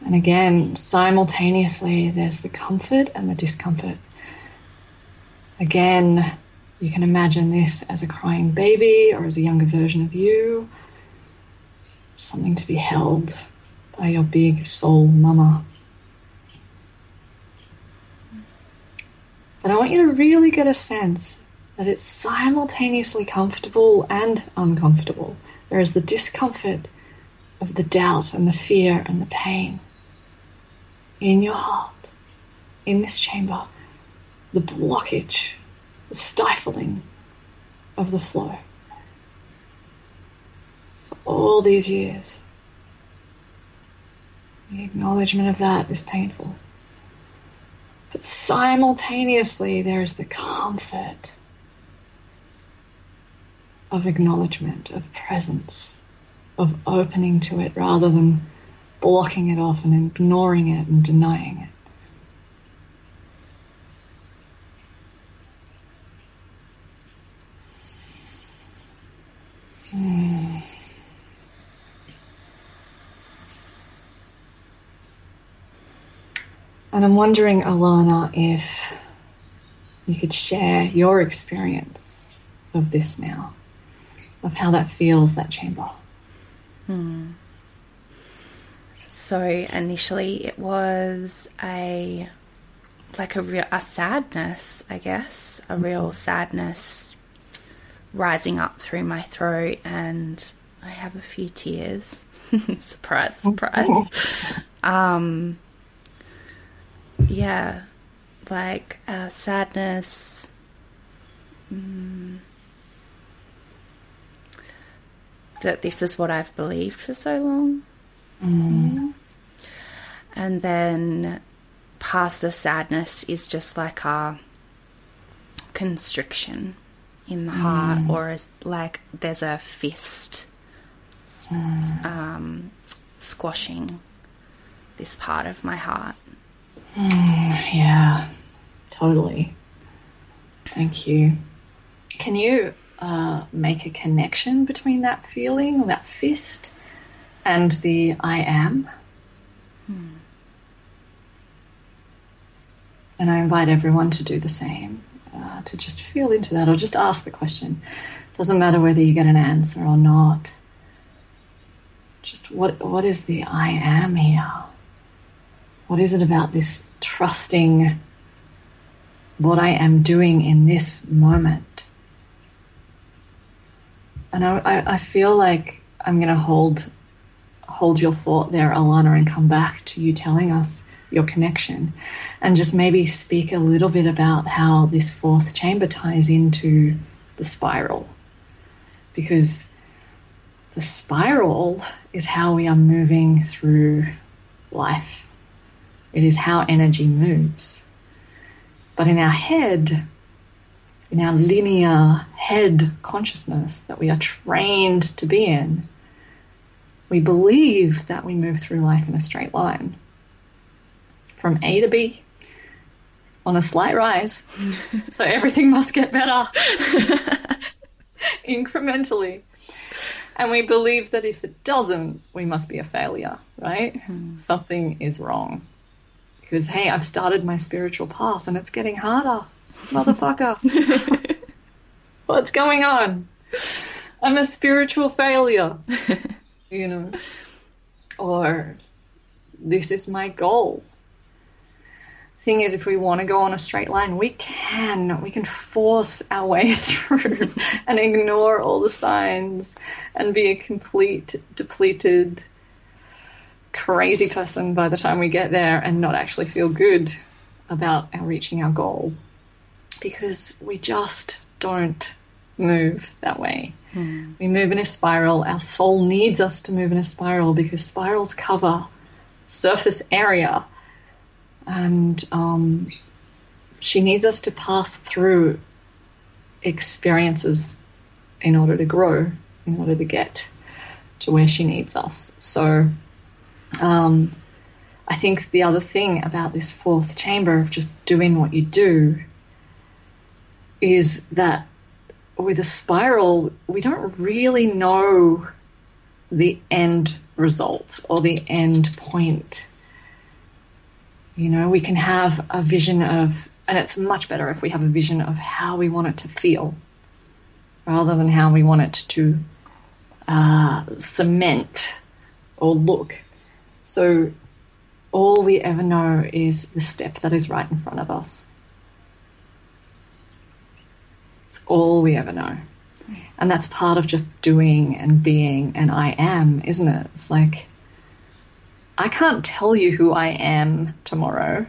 And again, simultaneously, there's the comfort and the discomfort. Again, you can imagine this as a crying baby or as a younger version of you. Something to be held by your big soul mama. But I want you to really get a sense that it's simultaneously comfortable and uncomfortable. There is the discomfort of the doubt and the fear and the pain in your heart, in this chamber, the blockage, the stifling of the flow. For all these years, the acknowledgement of that is painful. But simultaneously, there is the comfort of acknowledgement, of presence, of opening to it rather than blocking it off and ignoring it and denying it. Hmm. And I'm wondering, Alana, if you could share your experience of this now, of how that feels, that chamber. Hmm. So initially, it was a like a real a sadness, I guess, a real sadness rising up through my throat, and I have a few tears. surprise, surprise. um, yeah, like uh, sadness. Mm, that this is what I've believed for so long. Mm. And then past the sadness is just like a constriction in the heart, mm. or as like there's a fist mm. um, squashing this part of my heart. Mm, yeah, totally. Thank you. Can you uh, make a connection between that feeling, that fist, and the I am? Hmm. And I invite everyone to do the same, uh, to just feel into that or just ask the question. Doesn't matter whether you get an answer or not. Just what what is the I am here? What is it about this trusting what I am doing in this moment? And I, I, I feel like I'm going to hold hold your thought there, Alana, and come back to you telling us your connection, and just maybe speak a little bit about how this fourth chamber ties into the spiral, because the spiral is how we are moving through life. It is how energy moves. But in our head, in our linear head consciousness that we are trained to be in, we believe that we move through life in a straight line from A to B on a slight rise. so everything must get better incrementally. And we believe that if it doesn't, we must be a failure, right? Hmm. Something is wrong. Because, hey, I've started my spiritual path and it's getting harder. Motherfucker. What's going on? I'm a spiritual failure you know, or this is my goal. Thing is, if we want to go on a straight line, we can. We can force our way through and ignore all the signs and be a complete, depleted, crazy person by the time we get there and not actually feel good about our reaching our goal because we just don't move that way. Hmm. We move in a spiral. Our soul needs us to move in a spiral because spirals cover surface area. And um, she needs us to pass through experiences in order to grow, in order to get to where she needs us. So um, I think the other thing about this fourth chamber of just doing what you do is that with a spiral, we don't really know the end result or the end point. You know, we can have a vision of, and it's much better if we have a vision of how we want it to feel rather than how we want it to uh, cement or look. So all we ever know is the step that is right in front of us. It's all we ever know. And that's part of just doing and being and I am, isn't it? It's like, I can't tell you who I am tomorrow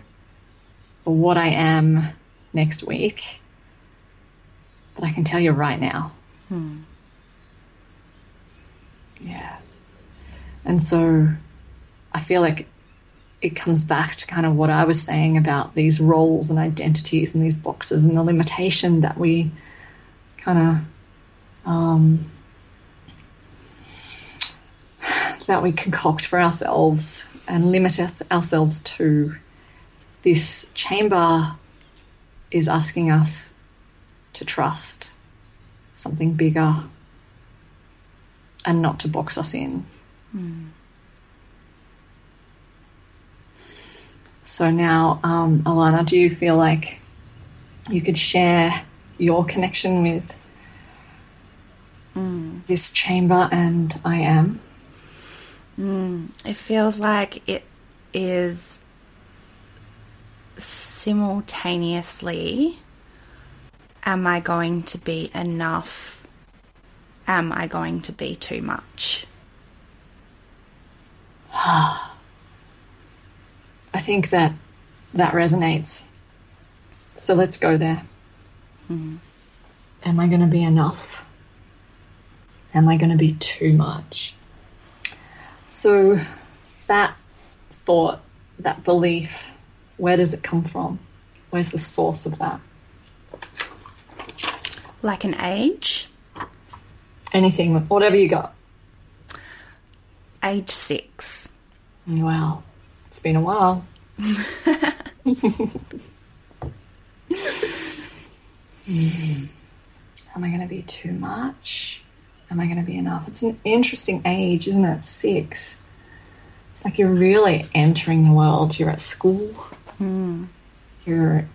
or what I am next week, but I can tell you right now. Hmm. Yeah. And so I feel like it comes back to kind of what I was saying about these roles and identities and these boxes and the limitation that we kind of um, that we concoct for ourselves and limit us, ourselves to. This chamber is asking us to trust something bigger and not to box us in. Mm. So now, um, Alana, do you feel like you could share your connection with mm. this chamber and I am? Mm. It feels like it is simultaneously am I going to be enough? Am I going to be too much? I think that that resonates. So let's go there. Mm. Am I going to be enough? Am I going to be too much? So, that thought, that belief, where does it come from? Where's the source of that? Like an age? Anything, whatever you got. Age six. Wow. It's been a while. Mm. Am I going to be too much? Am I going to be enough? It's an interesting age, isn't it? Six. It's like you're really entering the world. You're at school. Mm. You're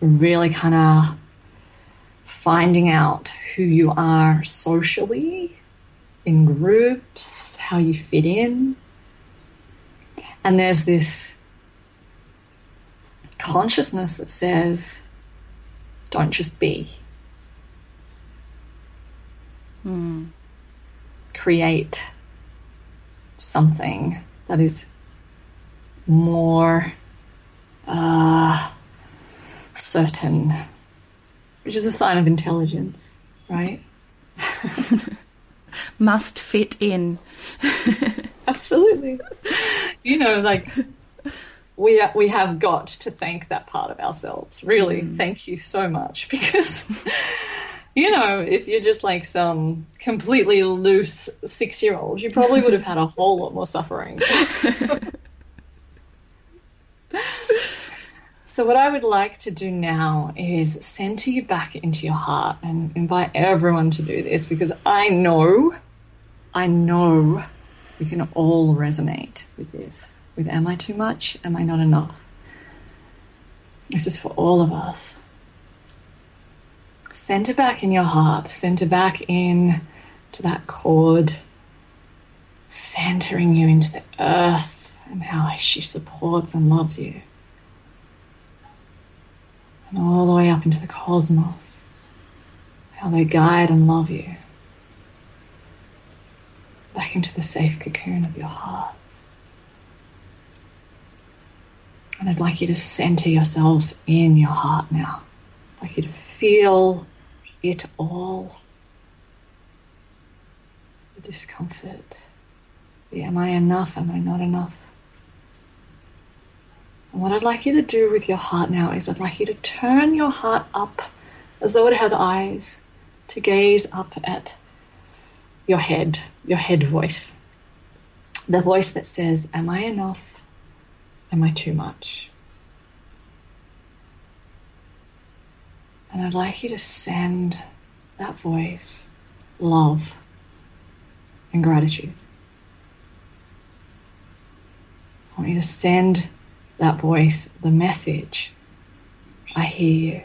really kind of finding out who you are socially, in groups, how you fit in. And there's this consciousness that says, don't just be. Mm. Create something that is more uh, certain, which is a sign of intelligence, right? Must fit in. Absolutely. You know, like we we have got to thank that part of ourselves. Really, mm. thank you so much because you know, if you're just like some completely loose six year old, you probably would have had a whole lot more suffering. so, what I would like to do now is center you back into your heart and invite everyone to do this because I know, I know we can all resonate with this with am I too much? Am I not enough? This is for all of us. Center back in your heart, center back in to that cord, centering you into the earth and how she supports and loves you. And all the way up into the cosmos, how they guide and love you. Back into the safe cocoon of your heart. And I'd like you to center yourselves in your heart now. I'd like you to feel it all. The discomfort. The am I enough? Am I not enough? And what I'd like you to do with your heart now is I'd like you to turn your heart up as though it had eyes to gaze up at your head, your head voice. The voice that says, Am I enough? Am I too much? And I'd like you to send that voice love and gratitude. I want you to send that voice the message I hear you.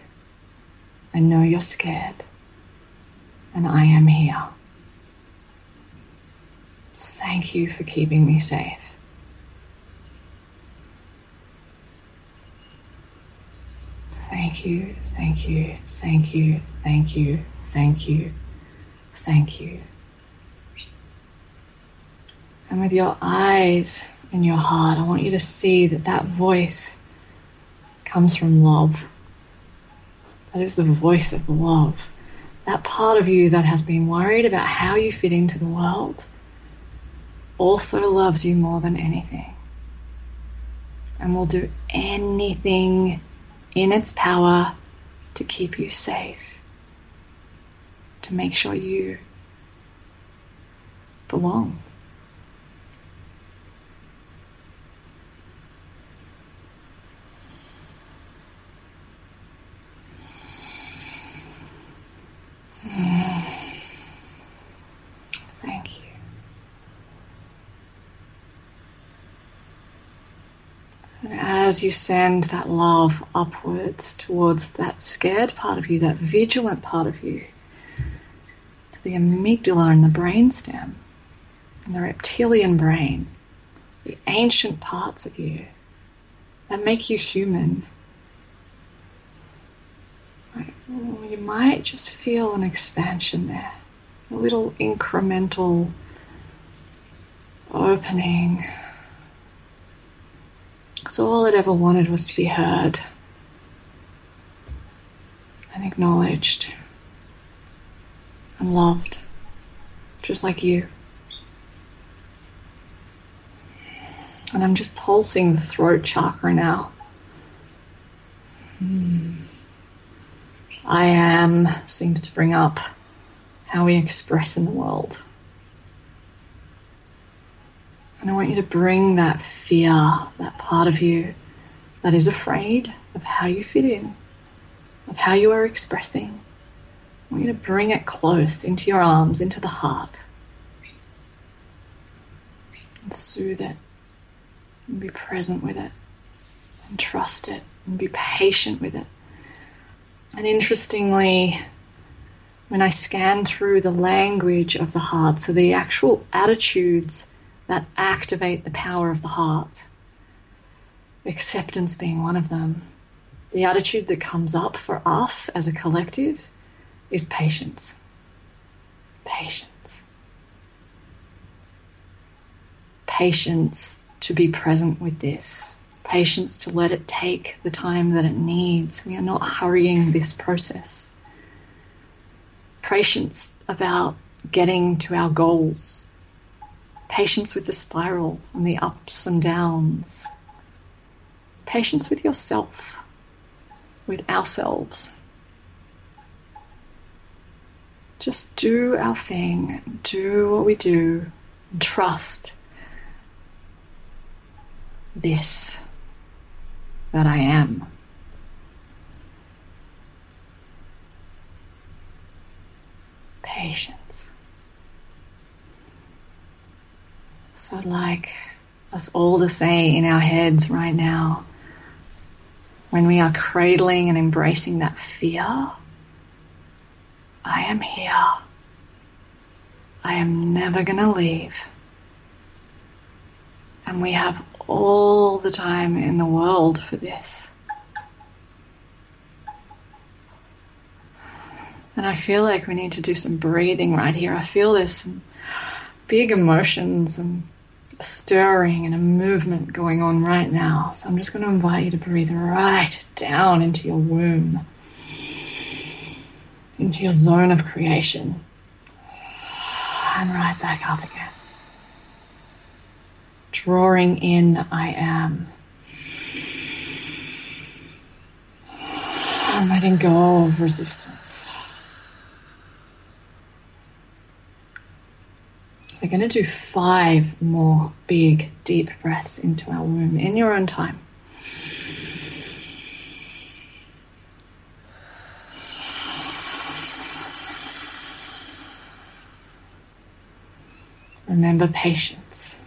I know you're scared, and I am here. Thank you for keeping me safe. Thank you, thank you, thank you, thank you, thank you, thank you. And with your eyes and your heart, I want you to see that that voice comes from love. That is the voice of love. That part of you that has been worried about how you fit into the world also loves you more than anything and will do anything in its power to keep you safe, to make sure you belong. As you send that love upwards towards that scared part of you, that vigilant part of you, to the amygdala and the brainstem, and the reptilian brain, the ancient parts of you that make you human. Right? You might just feel an expansion there, a little incremental opening because all it ever wanted was to be heard and acknowledged and loved, just like you. And I'm just pulsing the throat chakra now. Hmm. I am seems to bring up how we express in the world. And I want you to bring that fear, that part of you that is afraid of how you fit in, of how you are expressing. I want you to bring it close into your arms, into the heart. And soothe it. And be present with it. And trust it. and be patient with it. And interestingly, when I scan through the language of the heart, so the actual attitudes that activate the power of the heart, acceptance being one of them, the attitude that comes up for us as a collective is patience. Patience. Patience to be present with this. Patience to let it take the time that it needs. We are not hurrying this process. Patience about getting to our goals. Patience with the spiral and the ups and downs. Patience with yourself with ourselves. Just do our thing, do what we do, and trust this that I am. Patience. So, I'd like us all to say in our heads right now when we are cradling and embracing that fear, I am here. I am never going to leave. And we have all the time in the world for this. And I feel like we need to do some breathing right here. I feel there's some big emotions and a stirring and a movement going on right now. So I'm just going to invite you to breathe right down into your womb, into your zone of creation, and right back up again. Drawing in, I am. And letting go of resistance. We're going to do five more big, deep breaths into our womb in your own time. Remember patience.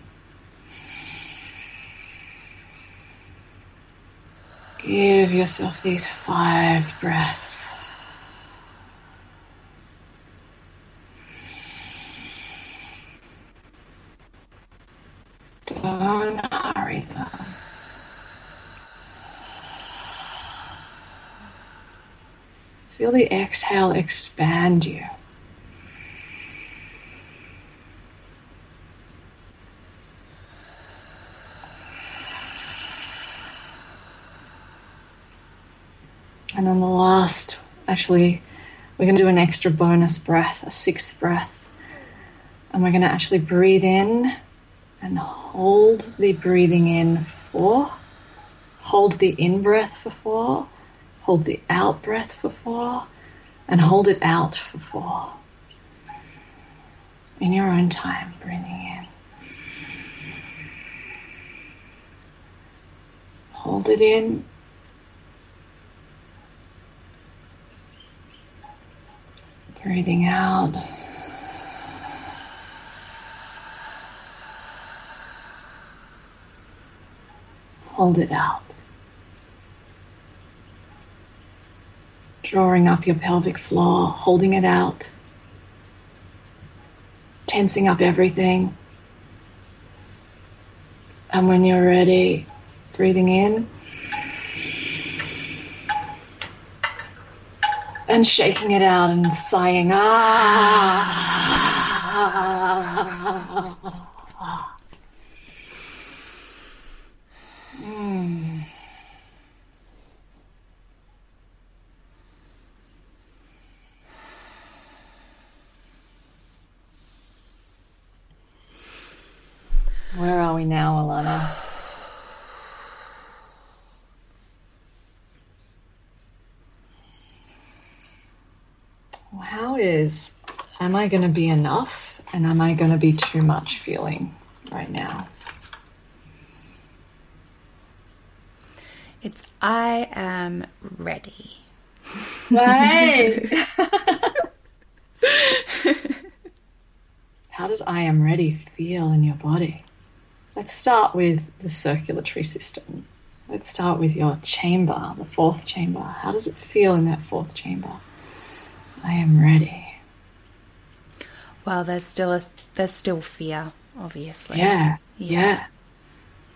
Give yourself these five breaths. Don't hurry them. Feel the exhale expand you. And on the last, actually, we're going to do an extra bonus breath, a sixth breath. And we're going to actually breathe in and hold the breathing in for four. Hold the in breath for four. Hold the out breath for four. And hold it out for four. In your own time, breathing in. Hold it in. Breathing out. Hold it out. Drawing up your pelvic floor, holding it out. Tensing up everything. And when you're ready, breathing in. And shaking it out and sighing. Ah. Mm. Where are we now, Alana? How is, am I going to be enough and am I going to be too much feeling right now? It's I am ready. Right. How does I am ready feel in your body? Let's start with the circulatory system. Let's start with your chamber, the fourth chamber. How does it feel in that fourth chamber? I am ready. Well, there's still a, there's still fear, obviously. Yeah, yeah.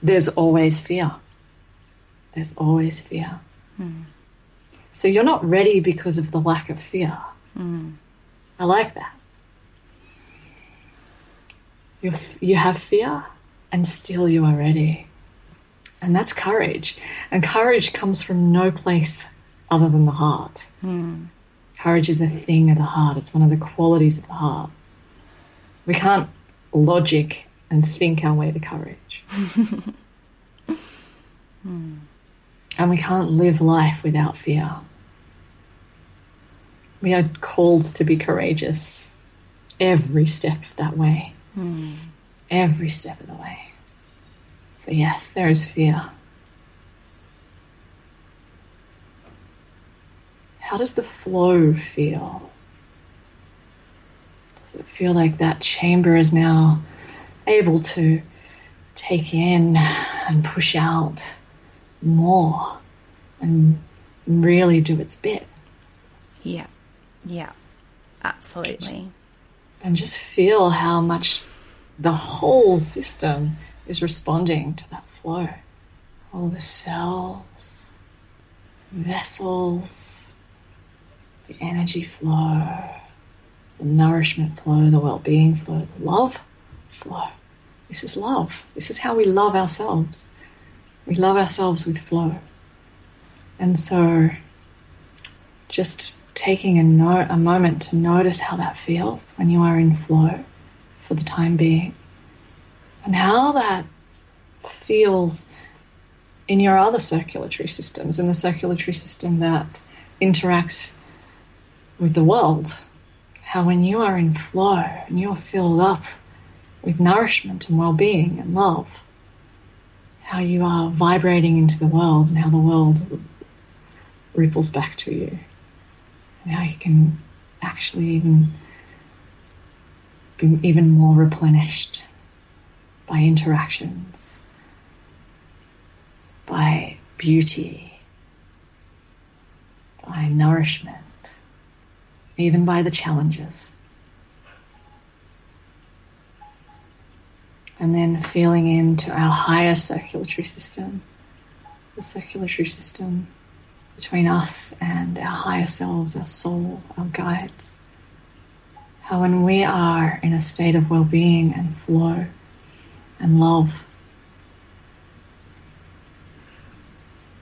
There's always fear. There's always fear. Hmm. So you're not ready because of the lack of fear. Hmm. I like that. You you have fear, and still you are ready, and that's courage. And courage comes from no place other than the heart. Hmm. Courage is a thing of the heart. It's one of the qualities of the heart. We can't logic and think our way to courage. And we can't live life without fear. We are called to be courageous every step of that way. Hmm. Every step of the way. So, yes, there is fear. How does the flow feel? Does it feel like that chamber is now able to take in and push out more and really do its bit? Yeah. Yeah. Absolutely. and just feel how much the whole system is responding to that flow. All the cells, vessels, the energy flow, the nourishment flow, the well being flow, the love flow. This is love. This is how we love ourselves. We love ourselves with flow. And so, just taking a, no- a moment to notice how that feels when you are in flow for the time being, and how that feels in your other circulatory systems, in the circulatory system that interacts with the world. How when you are in flow and you're filled up with nourishment and well being and love, how you are vibrating into the world and how the world ripples back to you. And how you can actually even be even more replenished by interactions, by beauty, by nourishment, even by the challenges. And then feeling into our higher circulatory system, the circulatory system between us and our higher selves, our soul, our guides. How when we are in a state of well being and flow and love,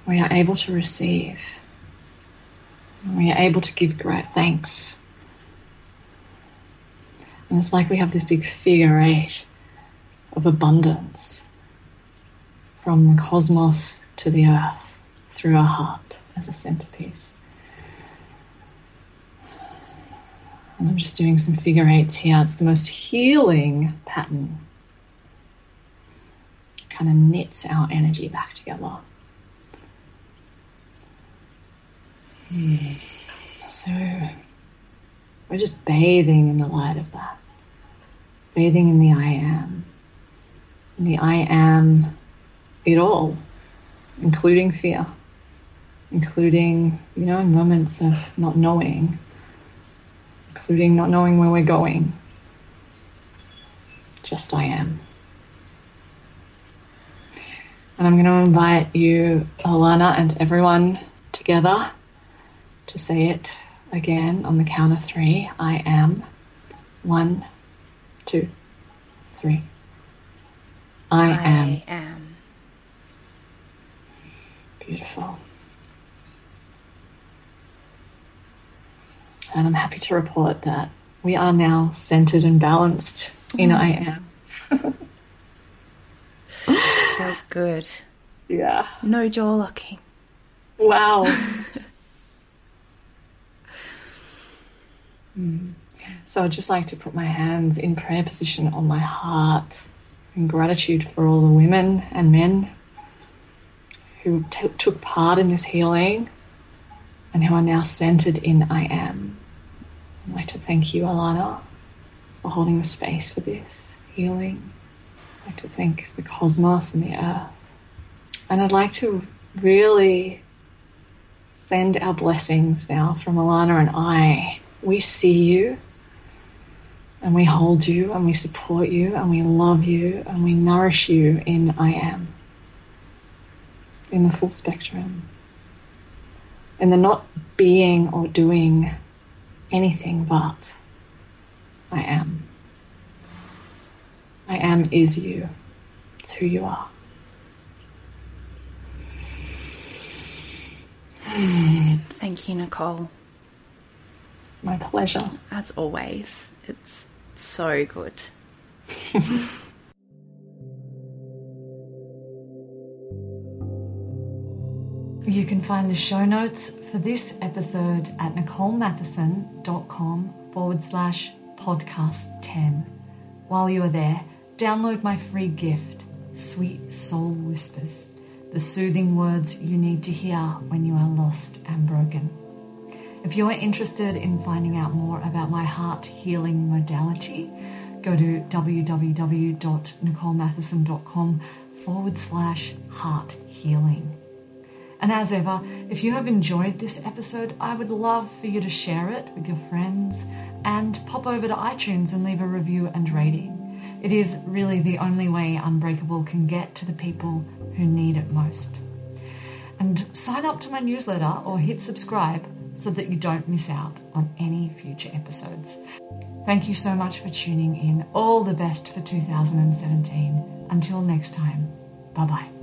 we are able to receive. We are able to give great thanks. And it's like we have this big figure eight of abundance from the cosmos to the earth through our heart as a centerpiece. And I'm just doing some figure eights here. It's the most healing pattern. Kind of knits our energy back together. So we're just bathing in the light of that. Bathing in the I am. In the I am it all, including fear including, you know, moments of not knowing, including not knowing where we're going. Just I am. And I'm going to invite you, Alana, and everyone together to say it again on the count of three. I am. One, two, three. I, am. I am. Beautiful. And I'm happy to report that we are now centered and balanced in mm-hmm. I am. Feels good. Yeah. No jaw locking. Wow. So I'd just like to put my hands in prayer position on my heart in gratitude for all the women and men who t- took part in this healing and who are now centered in I am. I'd like to thank you, Alana, for holding the space for this healing. I'd like to thank the cosmos and the earth. And I'd like to really send our blessings now from Alana and I. We see you and we hold you and we support you and we love you and we nourish you in I am, in the full spectrum, in the not being or doing anything but I am. I am is you. It's who you are. Thank you, Nicole. My pleasure. As always, it's so good. You can find the show notes for this episode at nicolematheson.com forward slash podcast 10. While you are there, download my free gift, Sweet Soul Whispers, the soothing words you need to hear when you are lost and broken. If you are interested in finding out more about my heart healing modality, go to www.nicolematheson.com forward slash heart healing. And as ever, if you have enjoyed this episode, I would love for you to share it with your friends and pop over to iTunes and leave a review and rating. It is really the only way Unbreakable can get to the people who need it most. And sign up to my newsletter or hit subscribe so that you don't miss out on any future episodes. Thank you so much for tuning in. All the best for 2017. Until next time, bye bye.